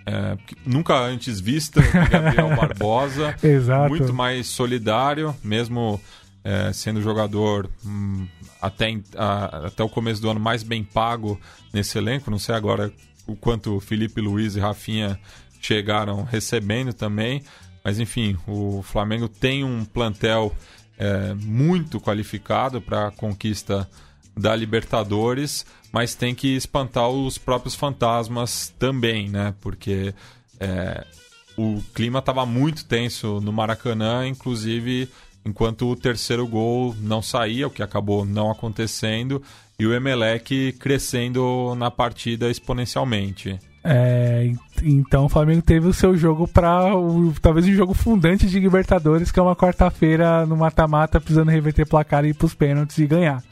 é, nunca antes vista de Gabriel Barbosa. Exato. Muito mais solidário, mesmo é, sendo jogador hum, até, a, até o começo do ano mais bem pago nesse elenco. Não sei agora o quanto Felipe Luiz e Rafinha chegaram recebendo também. Mas enfim, o Flamengo tem um plantel é, muito qualificado para a conquista da Libertadores, mas tem que espantar os próprios fantasmas também, né? Porque é, o clima estava muito tenso no Maracanã, inclusive enquanto o terceiro gol não saía, o que acabou não acontecendo, e o Emelec crescendo na partida exponencialmente. É, en- então o Flamengo teve o seu jogo para talvez o jogo fundante de Libertadores, que é uma quarta-feira no mata-mata, precisando reverter placar e ir pros pênaltis e ganhar.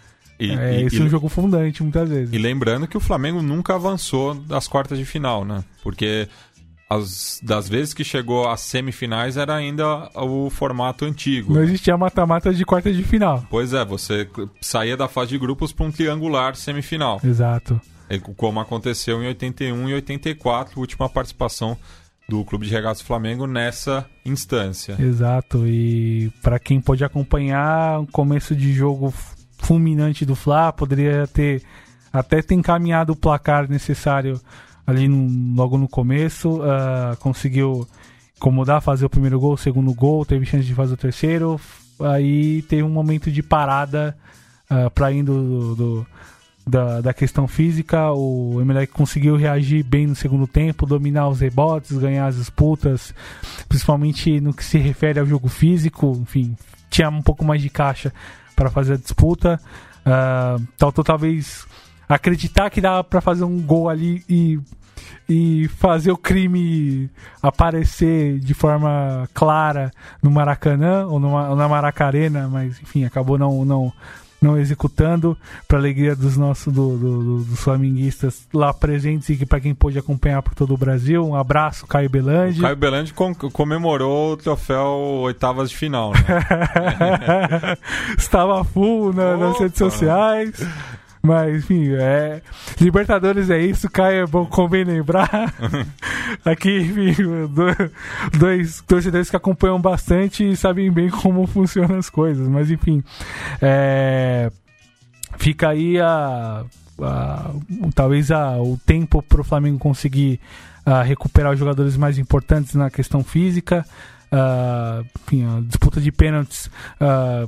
E, é, e- esse e- é um jogo fundante muitas vezes. e lembrando que o Flamengo nunca avançou das quartas de final, né? Porque as, das vezes que chegou às semifinais era ainda o formato antigo. Não existia mata-mata de quarta de final. Pois é, você saía da fase de grupos para um triangular semifinal. Exato. Como aconteceu em 81 e 84, última participação do Clube de Regatas Flamengo nessa instância. Exato, e para quem pode acompanhar, um começo de jogo fulminante do Fla, poderia ter até ter encaminhado o placar necessário ali no- logo no começo, ah, conseguiu incomodar, fazer o primeiro gol, o segundo gol, teve chance de fazer o terceiro, aí teve um momento de parada para indo do, do- da, da questão física, o Emelec conseguiu reagir bem no segundo tempo, dominar os rebotes, ganhar as disputas, principalmente no que se refere ao jogo físico, enfim, tinha um pouco mais de caixa para fazer a disputa. Faltou talvez acreditar que dava para fazer um gol ali e, e fazer o crime aparecer de forma clara no Maracanã ou, numa, ou na Maracarena, mas enfim, acabou não, não, não executando para alegria dos nossos do, do- do- dos flamenguistas lá presentes e que para quem pôde acompanhar por todo o Brasil, um abraço Caio Belandi. Caio Belandi com- comemorou o troféu oitavas de final, né? Estava full na- nas redes sociais. Mas, enfim, é. Libertadores é isso, Caio, é bom, convém lembrar. Aqui, enfim, do- dois torcedores que acompanham bastante e sabem bem como funcionam as coisas. Mas, enfim, é, fica aí a, a- talvez a, o tempo para o Flamengo conseguir ah, recuperar os jogadores mais importantes na questão física. Ah, enfim, a disputa de pênaltis ah,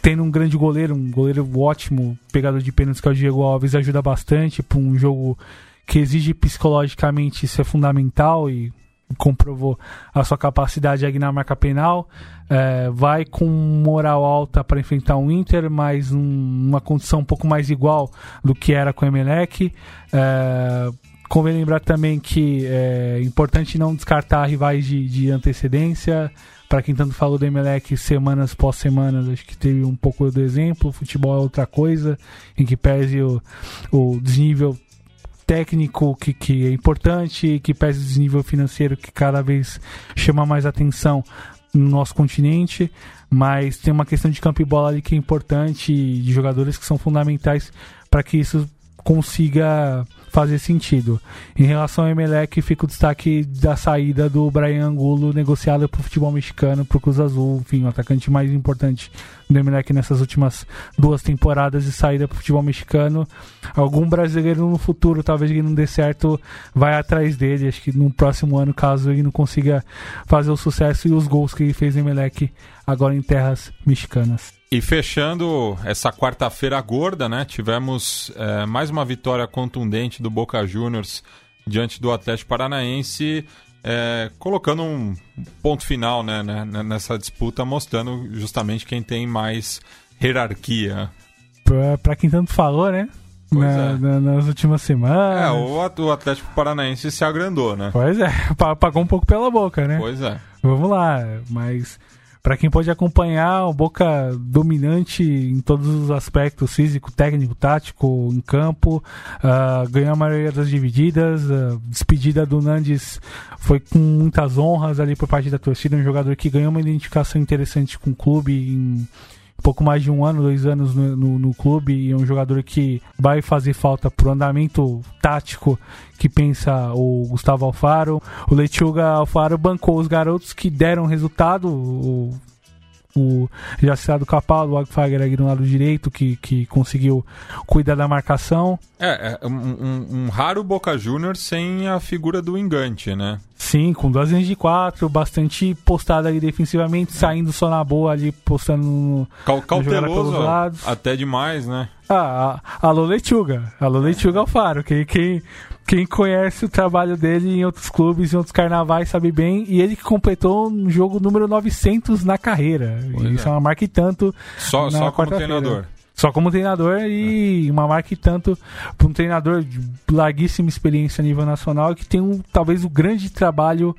tendo um grande goleiro, um goleiro ótimo, pegador de pênaltis que é o Diego Alves, ajuda bastante para um jogo que exige psicologicamente isso é fundamental e comprovou a sua capacidade aí na marca penal. É, vai com moral alta para enfrentar o Inter, mas num- numa condição um pouco mais igual do que era com o Emelec. É, convém lembrar também que é importante não descartar rivais de, de antecedência. Para quem tanto falou do Emelec semanas pós semanas, acho que teve um pouco do exemplo. O futebol é outra coisa, em que pese o, o desnível técnico que, que é importante, que pese o desnível financeiro que cada vez chama mais atenção no nosso continente, mas tem uma questão de campo e bola ali que é importante, de jogadores que são fundamentais para que isso consiga fazer sentido. Em relação ao Emelec, fica o destaque da saída do Brian Angulo, negociado para o futebol mexicano, para o Cruz Azul, enfim, o atacante mais importante do Emelec nessas últimas duas temporadas de saída para o futebol mexicano. Algum brasileiro no futuro, talvez ele não dê certo, vai atrás dele. Acho que no próximo ano, caso ele não consiga fazer o sucesso e os gols que ele fez no Emelec agora em terras mexicanas. E fechando essa quarta-feira gorda, né? Tivemos eh, mais uma vitória contundente do Boca Juniors diante do Atlético Paranaense, eh, colocando um ponto final né, né, nessa disputa, mostrando justamente quem tem mais hierarquia. Pra, pra quem tanto falou, né? Na- é. na- nas últimas semanas. É, o, o Atlético Paranaense se agrandou, né? Pois é, pa- pagou um pouco pela boca, né? Pois é. Vamos lá, mas para quem pode acompanhar, o Boca dominante em todos os aspectos, físico, técnico, tático, em campo, ah, ganhou a maioria das divididas, a despedida do Nandes foi com muitas honras ali por parte da torcida, um jogador que ganhou uma identificação interessante com o clube em pouco mais de um ano, dois anos no, no, no clube e é um jogador que vai fazer falta pro andamento tático que pensa o Gustavo Alfaro. O Lechuga Alfaro bancou os garotos que deram resultado. O, o já citado Capalo, o Agfager aqui do lado direito, que, que conseguiu cuidar da marcação. É, é um, um- um raro Boca Juniors sem a figura do engante, né? Sim, com duas linhas de quatro, bastante postado ali defensivamente, saindo só na boa ali, postando no, Cal- cauteloso até demais, né? Ah, a- alô Lechuga. Alô Lechuga Alfaro. Quem, quem, quem conhece o trabalho dele em outros clubes, em outros carnavais, sabe bem. E ele que completou um jogo número 900 na carreira. Isso é. é uma marca e tanto. Só, só como treinador. Só como treinador e uma marca e tanto para um treinador de larguíssima experiência a nível nacional que tem um, talvez o grande trabalho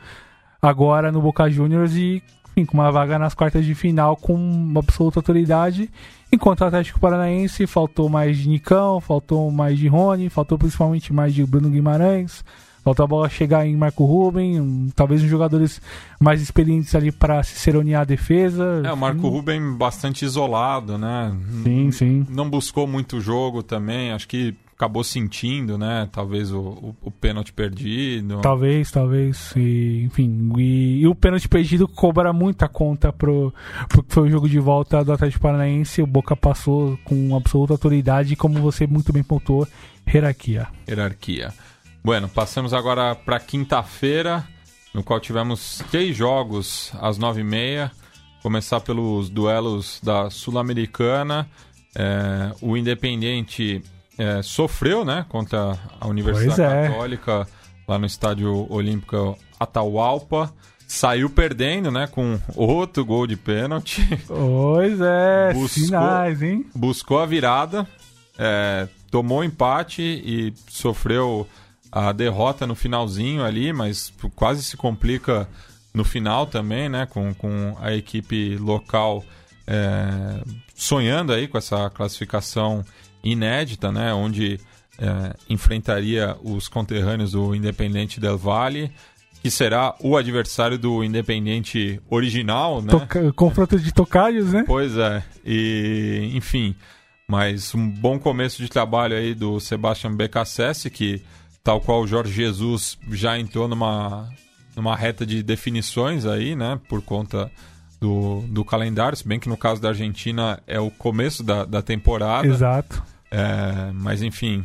agora no Boca Juniors e enfim, com uma vaga nas quartas de final com uma absoluta autoridade. Enquanto o Atlético Paranaense faltou mais de Nicão, faltou mais de Rony, faltou principalmente mais de Bruno Guimarães. Faltou a bola chegar em Marco Ruben, um, talvez uns jogadores mais experientes ali para ciceronear a defesa. É, o Marco Ruben bastante isolado, né? Sim, sim. Não buscou muito jogo também, acho que acabou sentindo, né? Talvez o, o, o pênalti perdido. Talvez, talvez. E, enfim, e, e, o pênalti perdido cobra muita conta pro, pro que foi o jogo de volta do Atlético Paranaense. O Boca passou com absoluta autoridade como você muito bem pontuou, hierarquia. Hierarquia. Bueno, passamos agora para quinta-feira, no qual tivemos três jogos às nove e meia. Começar pelos duelos da Sul-Americana. É, o Independente é, sofreu né, contra a Universidade é. Católica lá no Estádio Olímpico Atahualpa. Saiu perdendo, né? Com outro gol de pênalti. Pois é, buscou, sinais, hein? Buscou a virada, é, tomou empate e sofreu a derrota no finalzinho ali, mas quase se complica no final também, né? Com, com a equipe local é, sonhando aí com essa classificação inédita, né? Onde é, enfrentaria os conterrâneos do Independente Del Valle, que será o adversário do Independente original, né? Toca confronto de tocalhos, né? Pois é. E, enfim, mas um bom começo de trabalho aí do Sebastian Becassese, que tal qual o Jorge Jesus já entrou numa, numa reta de definições aí, né? Por conta do, do calendário, se bem que no caso da Argentina é o começo da, da temporada. Exato. É, mas enfim,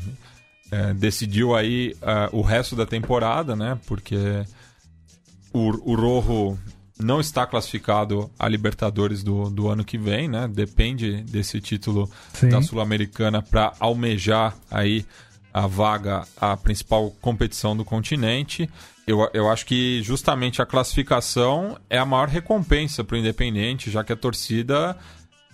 é, decidiu aí uh, o resto da temporada, né? Porque o, o Rojo não está classificado a Libertadores do, do ano que vem, né? Depende desse título Sim. da Sul-Americana para almejar aí a vaga à principal competição do continente. Eu, eu acho que justamente a classificação é a maior recompensa para o Independente, já que a torcida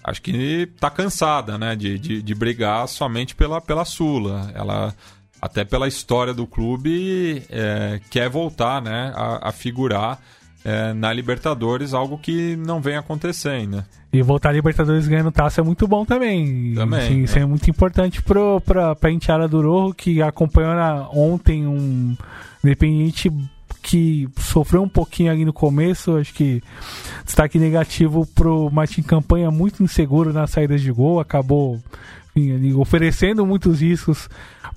acho que está cansada né, de, de, de, brigar somente pela, pela Sula. Ela, até pela história do clube, é, quer voltar né, a, a figurar é, na Libertadores, algo que não vem acontecendo. Né? E voltar a Libertadores ganhando taça é muito bom também. Também. Assim, é. Isso é muito importante pro, pra, pra do Rojo, que acompanhou na, ontem um Independiente que sofreu um pouquinho ali no começo. Acho que destaque negativo pro Martin Campanha, muito inseguro nas saídas de gol. Acabou enfim, oferecendo muitos riscos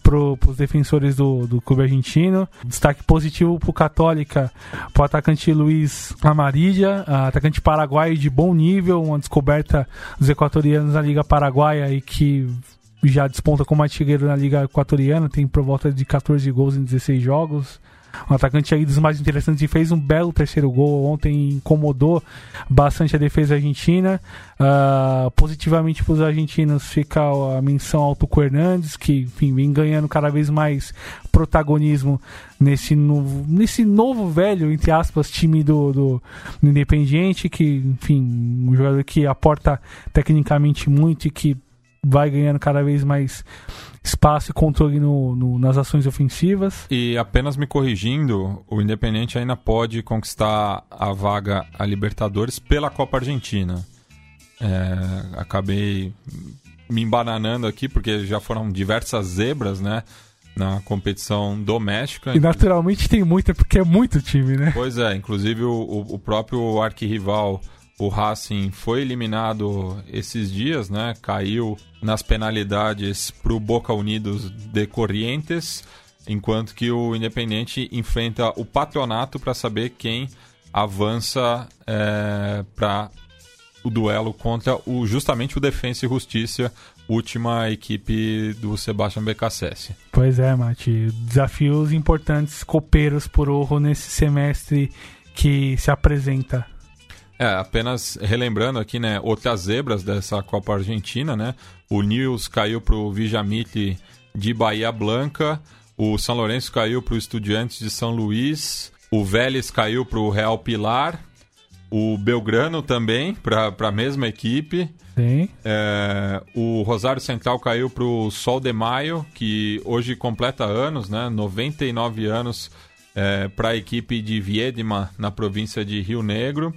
para os defensores do, do clube argentino. Destaque positivo para o Católica, para o atacante Luiz Amarilla, atacante paraguaio de bom nível, uma descoberta dos equatorianos na Liga Paraguaia e que já desponta como artilheiro na Liga Equatoriana, tem por volta de 14 gols em 16 jogos um atacante aí dos mais interessantes e fez um belo terceiro gol ontem, incomodou bastante a defesa argentina. Uh, positivamente para os argentinos fica a menção ao Tuco Hernandes, que enfim, vem ganhando cada vez mais protagonismo nesse novo, nesse novo velho, entre aspas, time do, do, do Independiente, que, enfim, um jogador que aporta tecnicamente muito e que vai ganhando cada vez mais espaço e controle no, no, nas ações ofensivas. E apenas me corrigindo, o Independente ainda pode conquistar a vaga a Libertadores pela Copa Argentina. É, acabei me embananando aqui porque já foram diversas zebras, né? Na competição doméstica. E naturalmente tem muita, porque é muito time, né? Pois é, inclusive o, o próprio arquirrival o Racing foi eliminado esses dias, né? Caiu nas penalidades para o Boca Unidos de Corrientes, enquanto que o Independente enfrenta o Patronato para saber quem avança é, para o duelo contra o, justamente o Defensa e Justiça, última equipe do Sebastião Becassese. Pois é, Mati. Desafios importantes, copeiros por Orro nesse semestre que se apresenta é, apenas relembrando aqui, né, outras zebras dessa Copa Argentina, né? O Nils caiu para o Vijamite de Bahia Blanca, o São Lourenço caiu para o Estudiantes de São Luís, o Vélez caiu para o Real Pilar, O Belgrano também, para a mesma equipe. Sim. É, o Rosário Central caiu para o Sol de Maio, que hoje completa anos, né? 99 anos é, para a equipe de Viedma, na província de Rio Negro.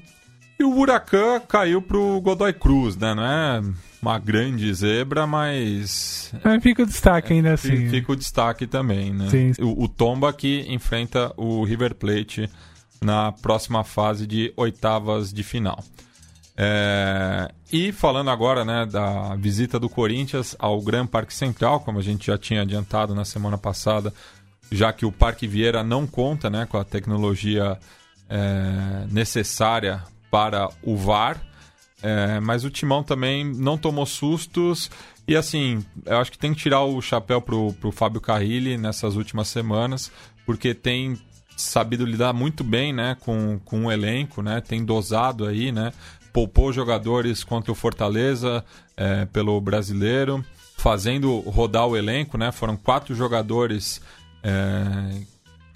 E o Huracan caiu para o Godoy Cruz, né? Não é uma grande zebra, mas. Mas fica o destaque ainda assim. Fica o destaque também, né? Sim. O, o Tomba que enfrenta o River Plate na próxima fase de oitavas de final. É, e falando agora né, da visita do Corinthians ao Gran Parque Central, como a gente já tinha adiantado na semana passada, já que o Parque Vieira não conta né, com a tecnologia é, necessária para o VAR, é, mas o Timão também não tomou sustos. E assim, eu acho que tem que tirar o chapéu pro, pro Fábio Carrilli nessas últimas semanas, porque tem sabido lidar muito bem né, com, com o elenco, né, tem dosado aí, né, poupou jogadores contra o Fortaleza é, pelo brasileiro, fazendo rodar o elenco, né, foram quatro jogadores é,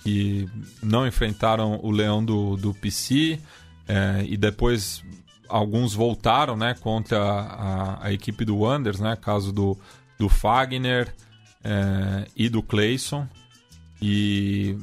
que não enfrentaram o Leão do, do PC é, e depois alguns voltaram né, contra a, a, equipe do Wanders, né, caso do, do Fagner é, e do Clayson. E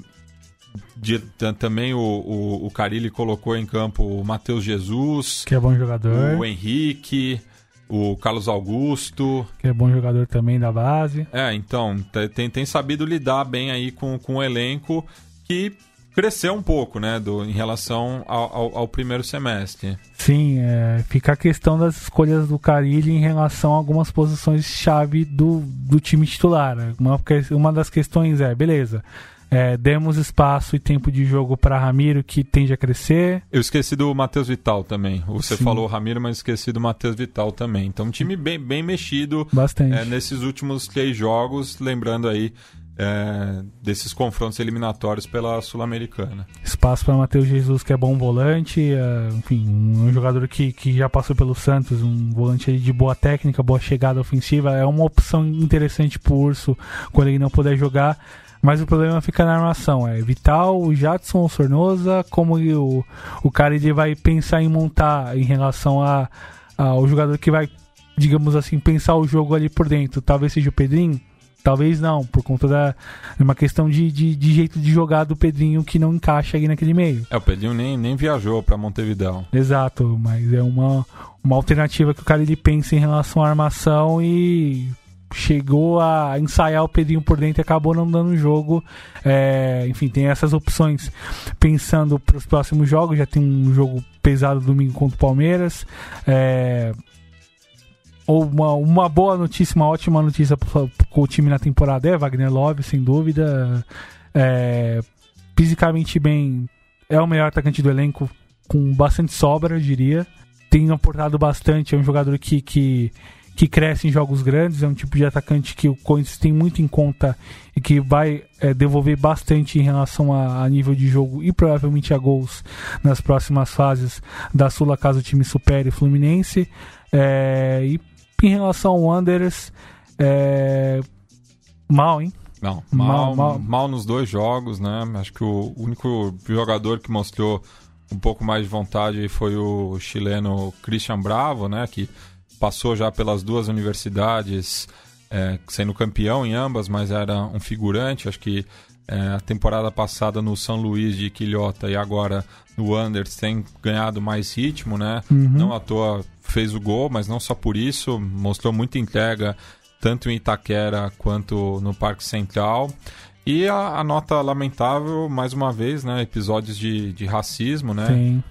de, também o, o, o Carilli colocou em campo o Matheus Jesus, que é bom jogador, o Henrique, o Carlos Augusto, que é bom jogador também da base. É, então, tem, tem sabido lidar bem aí com, com o elenco que cresceu um pouco, né, do, em relação ao, ao, ao primeiro semestre. Sim, é, fica a questão das escolhas do Carilli em relação a algumas posições-chave do, do time titular. Uma, uma das questões é, beleza, é, demos espaço e tempo de jogo para Ramiro, que tende a crescer. Eu esqueci do Matheus Vital também. Você Sim. falou Ramiro, mas esqueci do Matheus Vital também. Então, um time bem, bem mexido Bastante. É, nesses últimos três jogos. Lembrando aí é, desses confrontos eliminatórios pela Sul-Americana. Espaço para Matheus Jesus, que é bom volante, é, enfim, um jogador que, que já passou pelo Santos, um volante de boa técnica, boa chegada ofensiva, é uma opção interessante para o Urso quando ele não puder jogar. Mas o problema fica na armação. É Vital, o Jadson, o Sornosa, como o, o cara ele vai pensar em montar em relação a, ao jogador que vai, digamos assim, pensar o jogo ali por dentro. Talvez seja o Pedrinho, Talvez não, por conta da uma questão de, de, de, jeito de jogar do Pedrinho que não encaixa aí naquele meio. É, o Pedrinho nem, nem viajou para Montevideo. Exato, mas é uma, uma alternativa que o cara ele pensa em relação à armação e chegou a ensaiar o Pedrinho por dentro e acabou não dando jogo. É, enfim, tem essas opções. Pensando para os próximos jogos, já tem um jogo pesado domingo contra o Palmeiras. É, uma, uma boa notícia, uma ótima notícia com o time na temporada é Wagner Love, sem dúvida. É, fisicamente bem, é o melhor atacante do elenco, com bastante sobra, eu diria. Tem aportado bastante, é um jogador que, que, que cresce em jogos grandes, é um tipo de atacante que o Corinthians tem muito em conta e que vai é, devolver bastante em relação a, a, nível de jogo e provavelmente a gols nas próximas fases da Sula, caso o time supere o Fluminense. É, e em relação ao Wanderers, é... mal, hein? Não, mal, mal, mal, mal, nos dois jogos, né? Acho que o único jogador que mostrou um pouco mais de vontade foi o chileno Christian Bravo, né? Que passou já pelas duas universidades, é, sendo campeão em ambas, mas era um figurante. Acho que é, a temporada passada no São Luís de Quilhota e agora no Anders tem ganhado mais ritmo, né? Uhum. Não à toa fez o gol, mas não só por isso, mostrou muita entrega tanto em Itaquera quanto no Parque Central. E a, a, nota lamentável, mais uma vez, né? Episódios de, de racismo, né?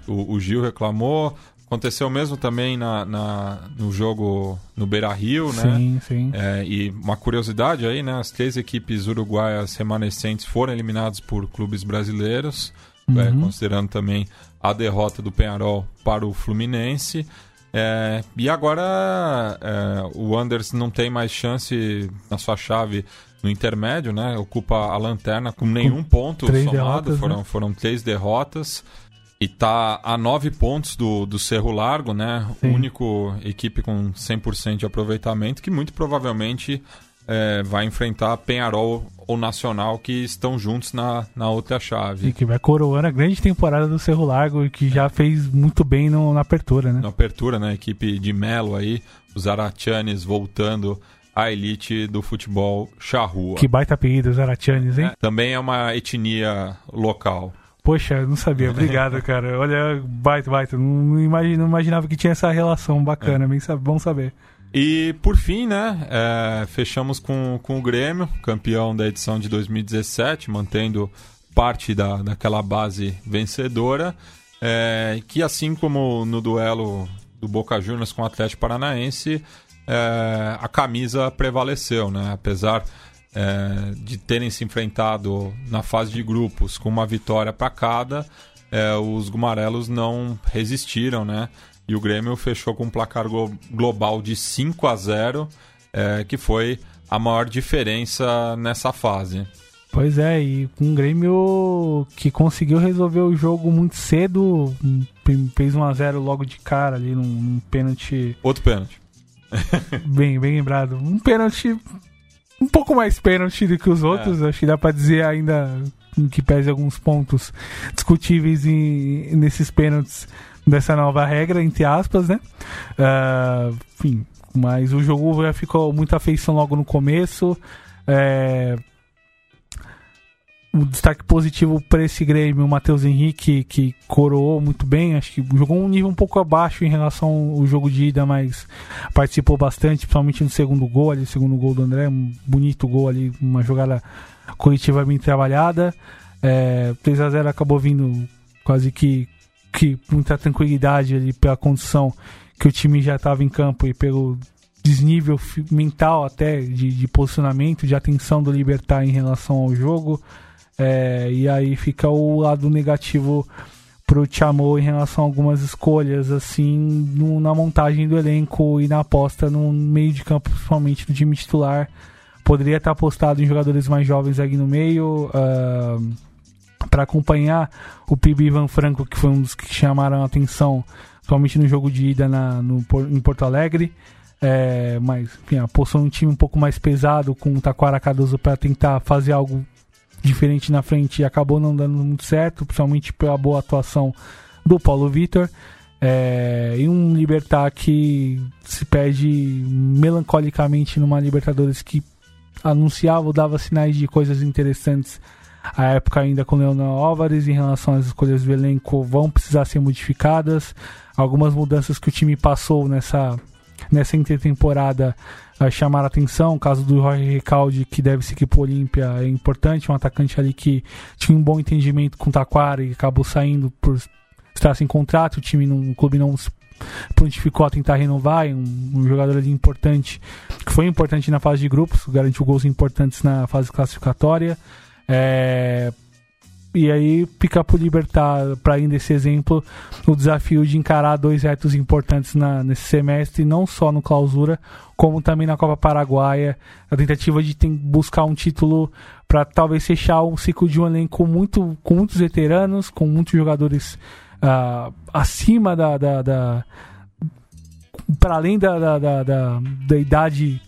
O, o, Gil reclamou. Aconteceu mesmo também na, na no jogo no Beira Rio, né? Sim, sim. É, e uma curiosidade aí, né? As três equipes uruguaias remanescentes foram eliminadas por clubes brasileiros, uhum. é, considerando também a derrota do Penharol para o Fluminense. É, e agora é, o Anders não tem mais chance na sua chave no intermédio, né? Ocupa a lanterna com nenhum ponto somado, derrotas, foram, né? foram três derrotas. E tá a nove pontos do, do Cerro Largo, né? Sim. Único equipe com 100% de aproveitamento, que muito provavelmente é, vai enfrentar Penharol ou Nacional, que estão juntos na, na outra chave. E que vai coroando a grande temporada do Cerro Largo e que já fez muito bem no, na apertura, né? Na apertura, né? Equipe de Melo aí, os Arachanes voltando à elite do futebol charrua. Que baita apelido, os Arachanes, hein? É, também é uma etnia local. Poxa, eu não sabia. Obrigado, cara. Olha, baita, baita. Não, imagina, não imaginava que tinha essa relação bacana. É. Bem, bom saber. E por fim, né, é, fechamos com, com o Grêmio, campeão da edição de 2017, mantendo parte da, daquela base vencedora, é, que assim como no duelo do Boca Juniors com o Atlético Paranaense, é, a camisa prevaleceu, né? Apesar é, de terem se enfrentado na fase de grupos com uma vitória para cada, é, os gumarelos não resistiram, né? E o Grêmio fechou com um placar global de 5 a 0, é, que foi a maior diferença nessa fase. Pois é, e um Grêmio que conseguiu resolver o jogo muito cedo, fez 1 a 0 logo de cara ali num, num pênalti. Outro pênalti. bem, bem lembrado. Um pênalti um pouco mais pênalti do que os outros, é. acho que dá para dizer ainda que pese alguns pontos discutíveis em, nesses pênaltis dessa nova regra, entre aspas, né? Uh, enfim, mas o jogo já ficou muita afeição logo no começo. É, um destaque positivo para esse Grêmio, o Matheus Henrique, que coroou muito bem, acho que jogou um nível um pouco abaixo em relação ao jogo de ida, mas participou bastante, principalmente no segundo gol, ali, segundo gol do André, um bonito gol ali, uma jogada coletiva bem trabalhada. É, 3 a 0 acabou vindo quase que que muita tranquilidade ali pela condição que o time já estava em campo e pelo desnível mental até de, de, posicionamento, de atenção do Libertar em relação ao jogo. É, e aí fica o lado negativo pro Chamou em relação a algumas escolhas, assim, no, na montagem do elenco e na aposta no meio de campo, principalmente no time titular. Poderia estar apostado em jogadores mais jovens aqui no meio. Uh, para acompanhar o PIB Ivan Franco, que foi um dos que chamaram a atenção, somente no jogo de ida na, no, em Porto Alegre. É, mas, enfim, apostou um time um pouco mais pesado com o Taquara Cardoso para tentar fazer algo diferente na frente acabou não dando muito certo, principalmente pela boa atuação do Paulo Vitor. É, e um Libertar que se perde melancolicamente numa Libertadores que anunciava ou dava sinais de coisas interessantes a época ainda com Leonel Álvares em relação às escolhas do elenco vão precisar ser modificadas. Algumas mudanças que o time passou nessa, nessa intertemporada chamaram a atenção. O caso do Jorge Recalde, que deve seguir para o Olímpia, é importante. Um atacante ali que tinha um bom entendimento com o Taquara e acabou saindo por estar sem contrato. O time, o clube não se prontificou a tentar renovar. Um, um jogador ali importante, que foi importante na fase de grupos, garantiu gols importantes na fase classificatória. É, e aí fica por libertar, para ainda esse exemplo, o desafio de encarar dois retos importantes na, nesse semestre, não só no clausura, como também na Copa Paraguaia. A tentativa de tem, buscar um título para talvez fechar um ciclo de um elenco muito, com muitos veteranos, com muitos jogadores uh, acima da. da, da para além da, da, da, da, da idade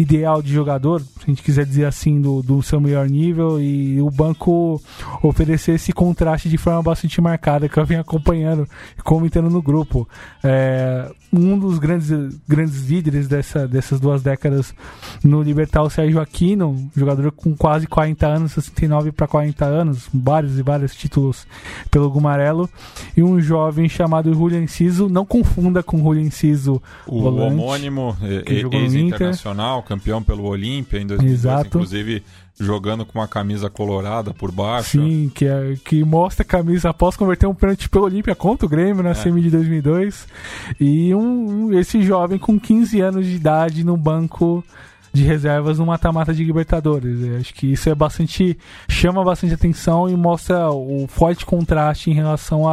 ideal de jogador, se a gente quiser dizer assim, do, do seu melhor nível, e o banco oferecer esse contraste de forma bastante marcada, que eu venho acompanhando e comentando no grupo. É, um dos grandes, grandes líderes dessa, dessas duas décadas no Libertar, o Sérgio Aquino, jogador com quase 40 anos, 69 para 40 anos, vários e vários títulos pelo Gumarelo, e um jovem chamado Julian Ciso, não confunda com Julian Ciso, o volante, homônimo, ex-internacional, campeão pelo Olímpia em 2002, Exato. inclusive jogando com uma camisa colorada por baixo. Sim, que, é, que mostra a camisa após converter um pênalti pelo Olímpia contra o Grêmio na é. semi de 2002. E um, esse jovem com 15 anos de idade no banco de reservas no mata-mata de Libertadores. Eu acho que isso é bastante chama bastante atenção e mostra o forte contraste em relação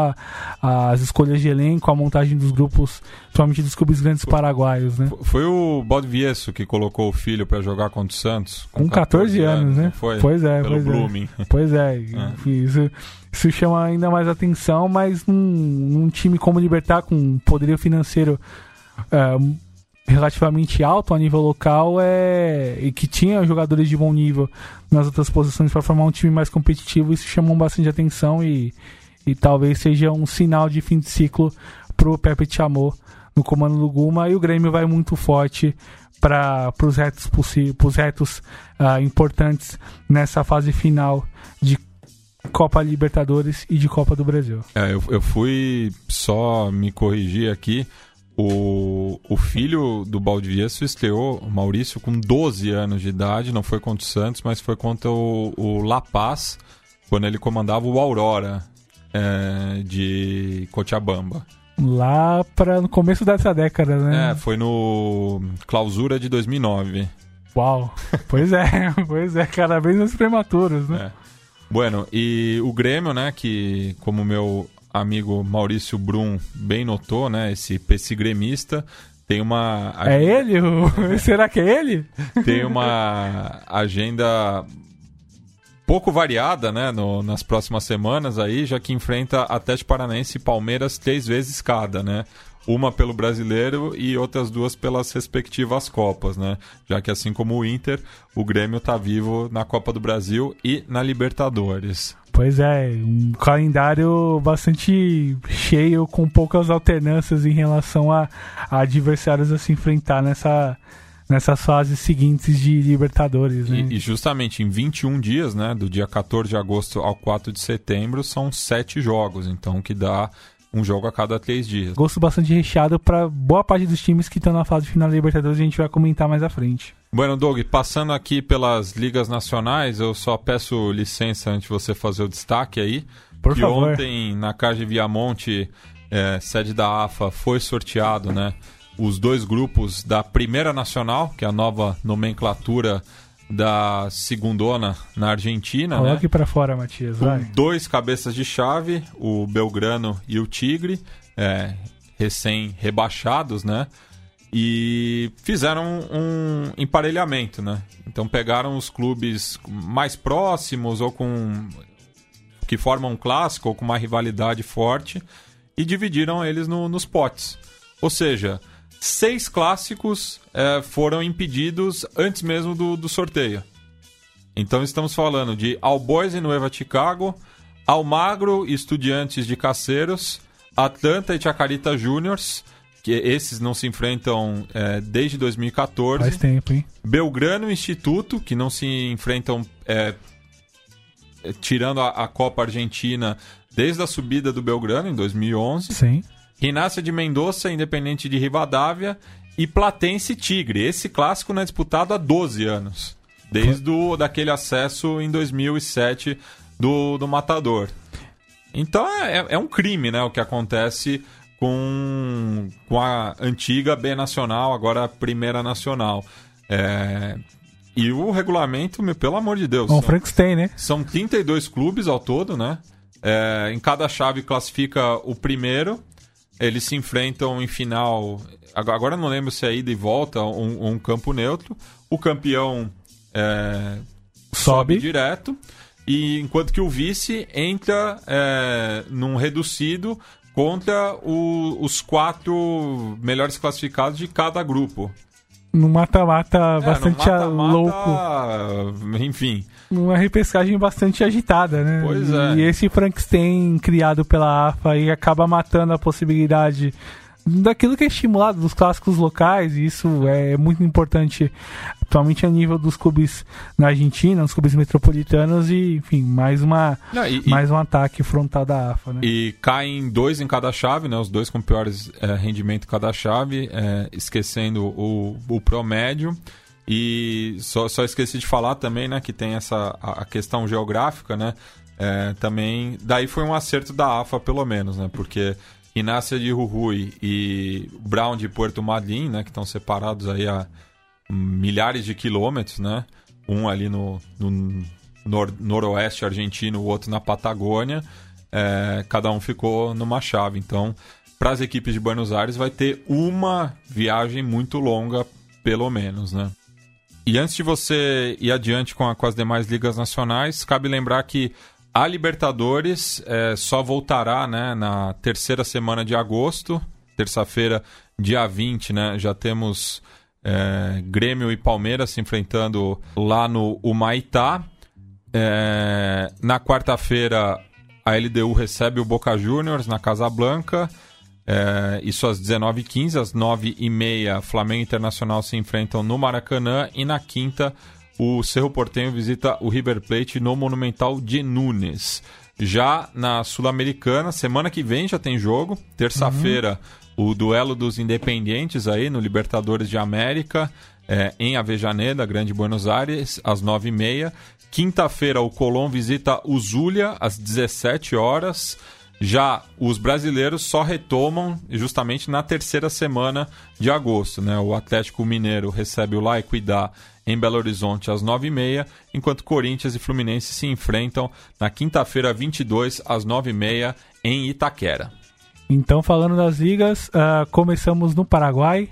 às escolhas de elenco, a montagem dos grupos, principalmente dos clubes grandes paraguaios, né? Foi o Bodvieso que colocou o filho para jogar contra o Santos com, com 14, 14 anos, anos, né? Foi? Pois é, pelo pois é. Blooming. é. Pois é, é. Isso, isso chama ainda mais atenção, mas num, num time como o Libertar com poderio financeiro é, relativamente alto a nível local é e que tinha jogadores de bom nível nas outras posições para formar um time mais competitivo, isso chamou bastante atenção e, e talvez seja um sinal de fim de ciclo pro Pepe Chamou no comando do Guma e o Grêmio vai muito forte para os retos, pros retos uh, importantes nessa fase final de Copa Libertadores e de Copa do Brasil. É, eu, eu fui só me corrigir aqui. O, o filho do Baldivieso estreou, o Maurício, com 12 anos de idade. Não foi contra o Santos, mas foi contra o, o La Paz, quando ele comandava o Aurora é, de Cochabamba. Lá para no começo dessa década, né? É, foi no Clausura de 2009. Uau! Pois é, pois é, cada vez mais prematuros, né? É. Bueno, e o Grêmio, né, que como meu amigo Maurício Brum bem notou, né, esse, esse gremista tem uma... É ele? Será que é ele? Tem uma agenda pouco variada, né, no, nas próximas semanas aí, já que enfrenta Atlético Paranaense e Palmeiras três vezes cada, né? uma pelo brasileiro e outras duas pelas respectivas Copas, né? Já que assim como o Inter, o Grêmio está vivo na Copa do Brasil e na Libertadores. Pois é, um calendário bastante cheio, com poucas alternâncias em relação a, a adversários a se enfrentar nessa, nessas fases seguintes de Libertadores. Né? E, e, justamente em 21 dias, né, do dia 14 de agosto ao 4 de setembro, são sete jogos, então que dá um jogo a cada três dias. Gosto bastante recheado para boa parte dos times que estão na fase final da Libertadores, a gente vai comentar mais à frente. Bueno, Doug, passando aqui pelas ligas nacionais, eu só peço licença antes de você fazer o destaque aí. Por que favor. ontem, na Cage Viamonte, é, sede da AFA, foi sorteado, né? Os dois grupos da Primeira Nacional, que é a nova nomenclatura da segundona na Argentina. Coloque né? para fora, Matias, Com vai. dois cabeças de chave, o Belgrano e o Tigre, é, recém-rebaixados, né? E fizeram um emparelhamento, né? Então pegaram os clubes mais próximos ou com que formam um clássico ou com uma rivalidade forte e dividiram eles no, nos potes. Ou seja, seis clássicos é, foram impedidos antes mesmo do, do sorteio. Então estamos falando de Albois e Nueva Chicago, Almagro e Estudiantes de Caceiros, Atlanta e Chacarita Juniors, que esses não se enfrentam é, desde 2014. Faz tempo, hein? Belgrano e Instituto, que não se enfrentam é, tirando a, a Copa Argentina desde a subida do Belgrano em 2011. Sim. Rinácia de Mendoza, Independente de Rivadavia e Platense Tigre. Esse clássico não é disputado há 12 anos. Desde o, daquele acesso em 2007 do, do Matador. Então é, é um crime né, o que acontece com, com a antiga B Nacional, agora a Primeira Nacional. É, e o regulamento, meu, pelo amor de Deus. Bom, são, Frankenstein, né? são 32 clubes ao todo, né? É, em cada chave classifica o primeiro. Eles se enfrentam em final. Agora não lembro se é ida e volta ou um, um campo neutro. O campeão é, Sobe. direto. E enquanto que o vice entra é, num reducido contra o- os quatro melhores classificados de cada grupo. Num mata-mata É, bastante no a- louco. Enfim. Uma repescagem bastante agitada, né? Pois é. E esse Frankenstein criado pela AFA aí acaba matando a possibilidade daquilo que é estimulado dos clássicos locais, e isso é muito importante, atualmente a nível dos clubes na Argentina, nos clubes metropolitanos, e enfim, mais, uma, Não, e- mais um ataque frontal da AFA, né? E caem dois em cada chave, né? Os dois com piores é, rendimento em cada chave, é, esquecendo o, o promédio. E só, só esqueci de falar também, né? Que tem essa a, a questão geográfica, né? É, também, daí foi um acerto da AFA, pelo menos, né? Porque Inácia de Jujuy e Brown de Puerto Madryn, né? Que estão separados aí a milhares de quilômetros, né? Um ali no, no nor- noroeste argentino, o outro na Patagônia. É, cada um ficou numa chave. Então, para as equipes de Buenos Aires, vai ter uma viagem muito longa, pelo menos, né? E antes de você ir adiante com, a- com as demais ligas nacionais, cabe lembrar que a Libertadores é, só voltará né, na terceira semana de agosto, terça-feira, dia 20, né, já temos é, Grêmio e Palmeiras se enfrentando lá no Humaitá. É, na quarta-feira, a LDU recebe o Boca Juniors na Casa Blanca. É, isso às 19h15, às 9h30, Flamengo Internacional se enfrentam no Maracanã. E na quinta, o Cerro Portenho visita o River Plate no Monumental de Nunes. Já na Sul-Americana, semana que vem já tem jogo. Terça-feira, uhum. O duelo dos independentes aí no Libertadores de América, é, em Avejaneda, Grande Buenos Aires, às 9h30. Quinta-feira, o Colón visita o Zulia, às 17 horas. Já os brasileiros só retomam justamente na terceira semana de agosto. Né? O Atlético Mineiro recebe o La Equidad em Belo Horizonte às 9h30, enquanto Corinthians e Fluminense se enfrentam na quinta-feira, 22, às 9h30, em Itaquera. Então, falando das ligas, uh, começamos no Paraguai.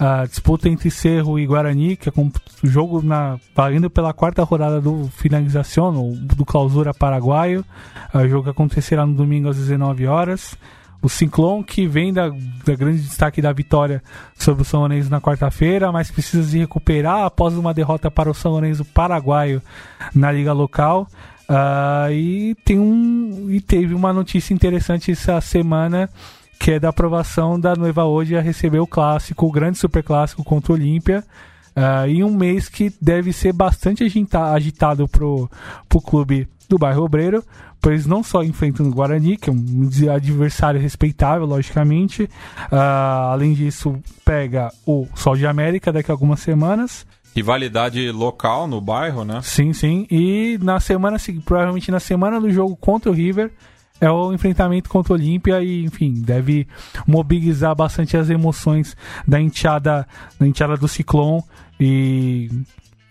A disputa entre Cerro e Guarani, que é um jogo na, valendo pela quarta rodada do finalização, do clausura paraguaio. Uh, jogo que acontecerá no domingo às 19 horas. O Ciclone, que vem da, da grande destaque da vitória sobre o São Lourenço na quarta-feira, mas precisa se recuperar após uma derrota para o São Lourenço paraguaio na liga local. Uh, e, tem um, e teve uma notícia interessante essa semana, que é da aprovação da Noiva hoje a receber o clássico, o grande super clássico contra o Olímpia. Uh, em um mês que deve ser bastante agitado para o clube do bairro Obreiro, pois não só enfrentando o Guarani, que é um adversário respeitável, logicamente, uh, além disso, pega o Sol de América daqui a algumas semanas. Rivalidade local no bairro, né? Sim, sim. E na semana, provavelmente na semana do jogo contra o River, é o enfrentamento contra o Olímpia e, enfim, deve mobilizar bastante as emoções da enteada, da enteada do Ciclone e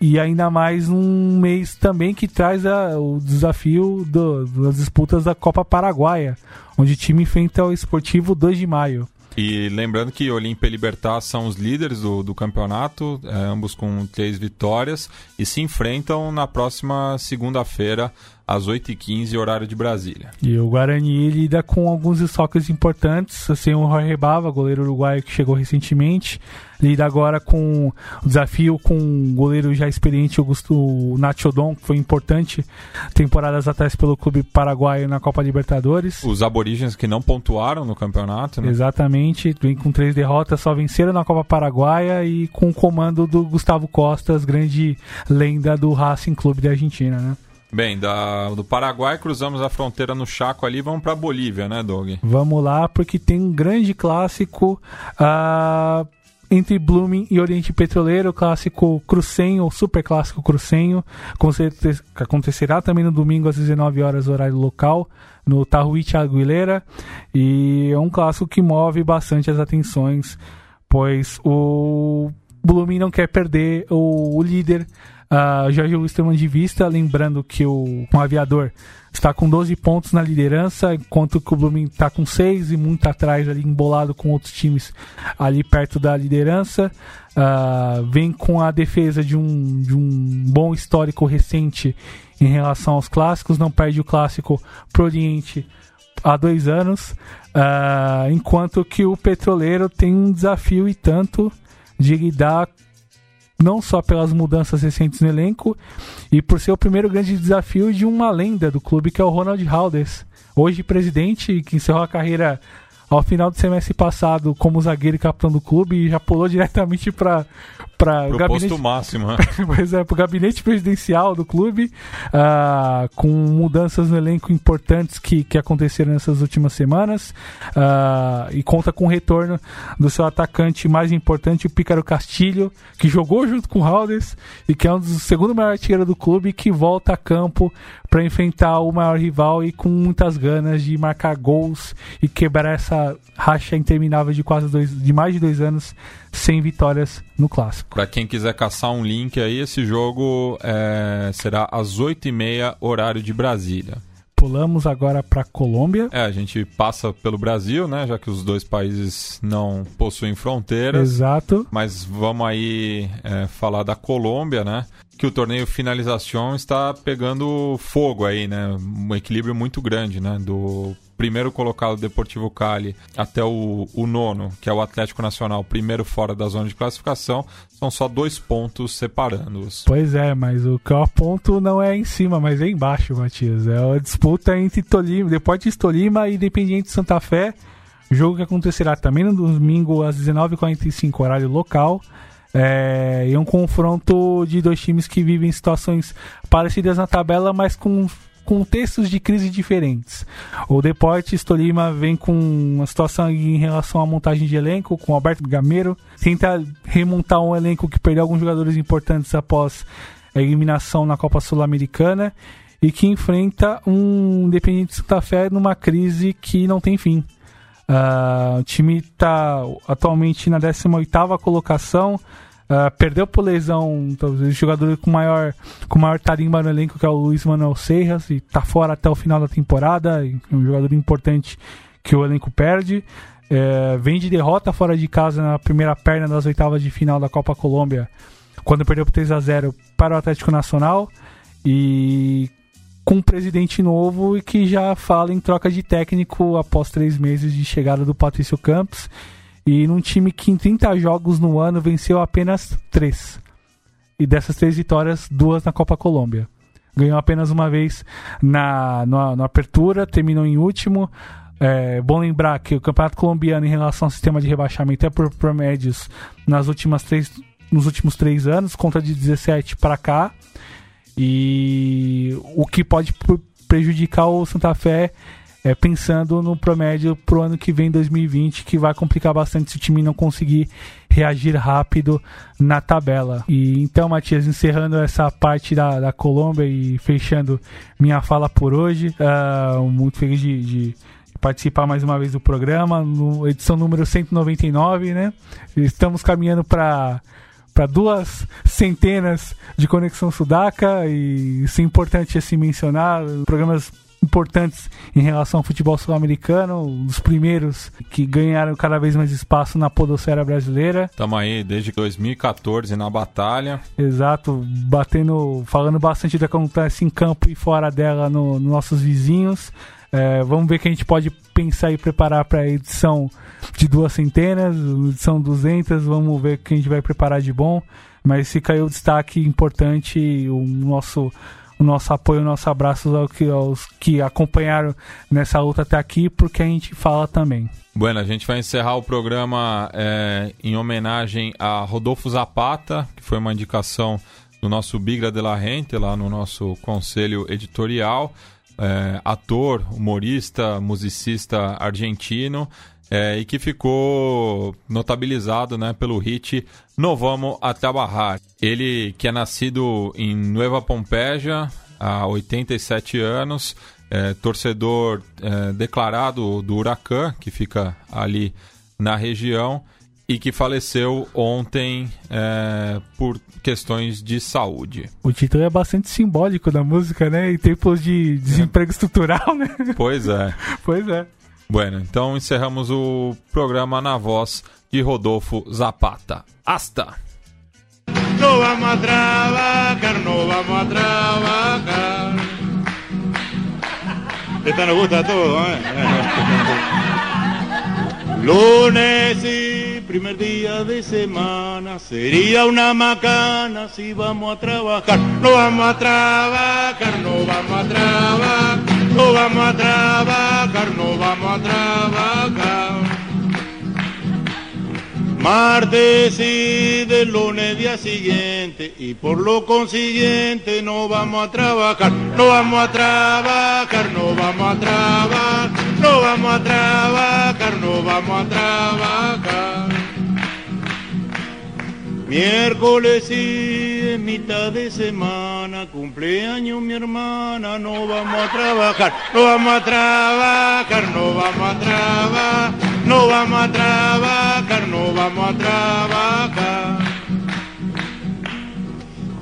e ainda mais num mês também que traz a, o desafio do, das disputas da Copa Paraguaia, onde o time enfrenta o Esportivo 2 de maio. E lembrando que Olímpia e Libertar são os líderes do, do campeonato, é, ambos com três vitórias, e se enfrentam na próxima segunda-feira, às 8h15, horário de Brasília. E o Guarani lida com alguns estoques importantes, assim, o Jorge Bava, goleiro uruguaio que chegou recentemente, lida agora com o desafio com um goleiro já experiente, Augusto Nacho Don, que foi importante temporadas atrás pelo clube paraguaio na Copa Libertadores. Os aborígenes que não pontuaram no campeonato, né? Exatamente, vem com três derrotas, só venceram na Copa Paraguaia e com o comando do Gustavo Costas, grande lenda do Racing Clube da Argentina, né? Bem, da, do Paraguai cruzamos a fronteira no Chaco ali, vamos para Bolívia, né, Doug? Vamos lá, porque tem um grande clássico uh, entre Blooming e Oriente Petroleiro, o clássico crucenho, o super clássico crucenho, que acontecerá também no domingo às 19 horas horário local, no Tahuiche Aguilera, e é um clássico que move bastante as atenções, pois o Blooming não quer perder o, o líder Uh, Jorge Wisterman de vista, lembrando que o, o aviador está com 12 pontos na liderança, enquanto que o Blooming está com 6 e muito atrás ali, embolado com outros times ali perto da liderança. Uh, vem com a defesa de um, de um bom histórico recente em relação aos clássicos, não perde o clássico pro Oriente há dois anos, uh, enquanto que o Petroleiro tem um desafio e tanto de lidar não só pelas mudanças recentes no elenco e por ser o primeiro grande desafio de uma lenda do clube que é o Ronald Halders, hoje presidente que encerrou a carreira ao final do semestre passado como zagueiro e capitão do clube e já pulou diretamente para para gabinete máximo, né? pois é, pro gabinete presidencial do clube, uh, com mudanças no elenco importantes que, que aconteceram nessas últimas semanas, uh, e conta com o retorno do seu atacante mais importante, o Pícaro Castilho, que jogou junto com o Halders e que é um dos segundo maior artilheiro do clube, que volta a campo para enfrentar o maior rival e com muitas ganas de marcar gols e quebrar essa racha interminável de quase dois, de mais de dois anos sem vitórias no clássico. Para quem quiser caçar um link aí, esse jogo é, será às 8h30, horário de Brasília. Pulamos agora para Colômbia. É, a gente passa pelo Brasil, né? Já que os dois países não possuem fronteiras. Exato. Mas vamos aí é, falar da Colômbia, né? Que o torneio Finalização está pegando fogo aí, né? Um equilíbrio muito grande, né? Do primeiro colocado Deportivo Cali até o, o nono, que é o Atlético Nacional, primeiro fora da zona de classificação, são só dois pontos separando-os. Pois é, mas o pior ponto não é em cima, mas é embaixo, Matias. É a disputa entre Tolima, Deportes Tolima e Independiente Santa Fé. Jogo que acontecerá também no domingo às 19h45, horário local. É, e um confronto de dois times que vivem situações parecidas na tabela, mas com contextos de crise diferentes. O Deportes Tolima vem com uma situação em relação à montagem de elenco, com Alberto Gameiro, tenta remontar um elenco que perdeu alguns jogadores importantes após a eliminação na Copa Sul-Americana e que enfrenta um Independente Santa Fé numa crise que não tem fim. Uh, o time está atualmente na 18ª colocação, Uh, perdeu por lesão talvez, o jogador com maior, com maior tarimba no elenco, que é o Luiz Manuel Serras, e está fora até o final da temporada. um jogador importante que o elenco perde. É, vem de derrota fora de casa na primeira perna das oitavas de final da Copa Colômbia, quando perdeu por 3 a 0 para o Atlético Nacional. E com um presidente novo e que já fala em troca de técnico após três meses de chegada do Patrício Campos e num time que em 30 jogos no ano venceu apenas 3. E dessas três vitórias, duas na Copa Colômbia. Ganhou apenas uma vez na, na, na Apertura, terminou em último. É bom lembrar que o Campeonato Colombiano, em relação ao sistema de rebaixamento, é por promédios nas últimas três, nos últimos três anos, conta de 17 para cá. E o que pode prejudicar o Santa Fé é, pensando no promédio pro ano que vem, 2020, que vai complicar bastante se o time não conseguir reagir rápido na tabela. E então, Matias, encerrando essa parte da, da Colômbia e fechando minha fala por hoje, uh, muito feliz de, de participar mais uma vez do programa, no, edição número 199, né? Estamos caminhando para para duas centenas de Conexão Sudaca e isso é importante assim mencionar, programas importantes em relação ao futebol sul-americano, dos primeiros que ganharam cada vez mais espaço na podosfera brasileira. Estamos aí desde 2014 na batalha. Exato, batendo, falando bastante do que acontece em campo e fora dela nos no nossos vizinhos. É, vamos ver que a gente pode pensar e preparar para a edição de duas centenas, edição 200, vamos ver o que a gente vai preparar de bom. Mas fica aí o destaque importante, o nosso o nosso apoio, o nosso abraço aos que, aos que acompanharam nessa luta até aqui, porque a gente fala também. Bueno, a gente vai encerrar o programa é, em homenagem a Rodolfo Zapata, que foi uma indicação do nosso Bigra de la Rente, lá no nosso conselho editorial. É, ator, humorista, musicista argentino é, e que ficou notabilizado né, pelo hit No Vamos a Trabajar. Ele que é nascido em Nueva Pompeja há 87 anos, é, torcedor é, declarado do Huracan, que fica ali na região, e que faleceu ontem é, por questões de saúde. O título é bastante simbólico da música, né? Em tempos de desemprego estrutural, né? Pois é. pois é. Bueno, então encerramos o programa na voz de Rodolfo Zapata. Hasta! No vamos a trabajar, no vamos a trabajar. Esta nos gusta todo, ¿eh? Lunes y primer día de semana sería una macana si vamos a trabajar. No vamos a trabajar, no vamos a trabajar no vamos a trabajar, no vamos a trabajar. Martes y del lunes día siguiente y por lo consiguiente no vamos a trabajar, no vamos a trabajar, no vamos a trabajar, no vamos a trabajar, no vamos a trabajar. Miércoles y mitad de semana, cumpleaños mi hermana, no vamos a trabajar, no vamos a trabajar, no vamos a trabajar, no vamos a trabajar, no vamos a trabajar.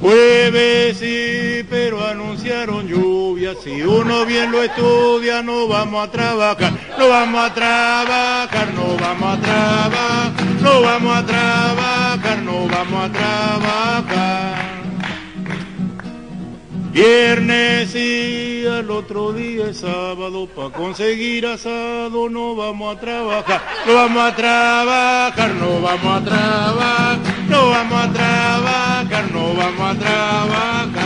Jueves sí, pero anunciaron lluvia, si uno bien lo estudia, no vamos a trabajar, no vamos a trabajar, no vamos a trabajar, no vamos a trabajar, no vamos a trabajar. Viernes y el otro día es sábado, para conseguir asado no vamos a trabajar, no vamos a trabajar, no vamos a trabajar, no vamos a trabajar, no vamos a trabajar.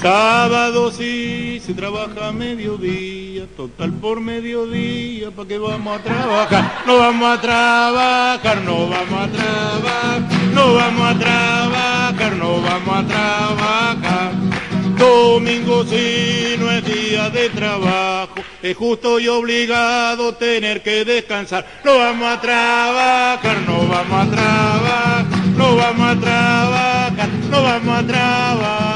Sábado sí se trabaja a mediodía, total por mediodía, ¿para qué vamos a trabajar? No vamos a trabajar, no vamos a trabajar, no vamos a trabajar, no vamos a trabajar. Domingo sí no es día de trabajo, es justo y obligado tener que descansar. No vamos a trabajar, no vamos a trabajar, no vamos a trabajar, no vamos a trabajar.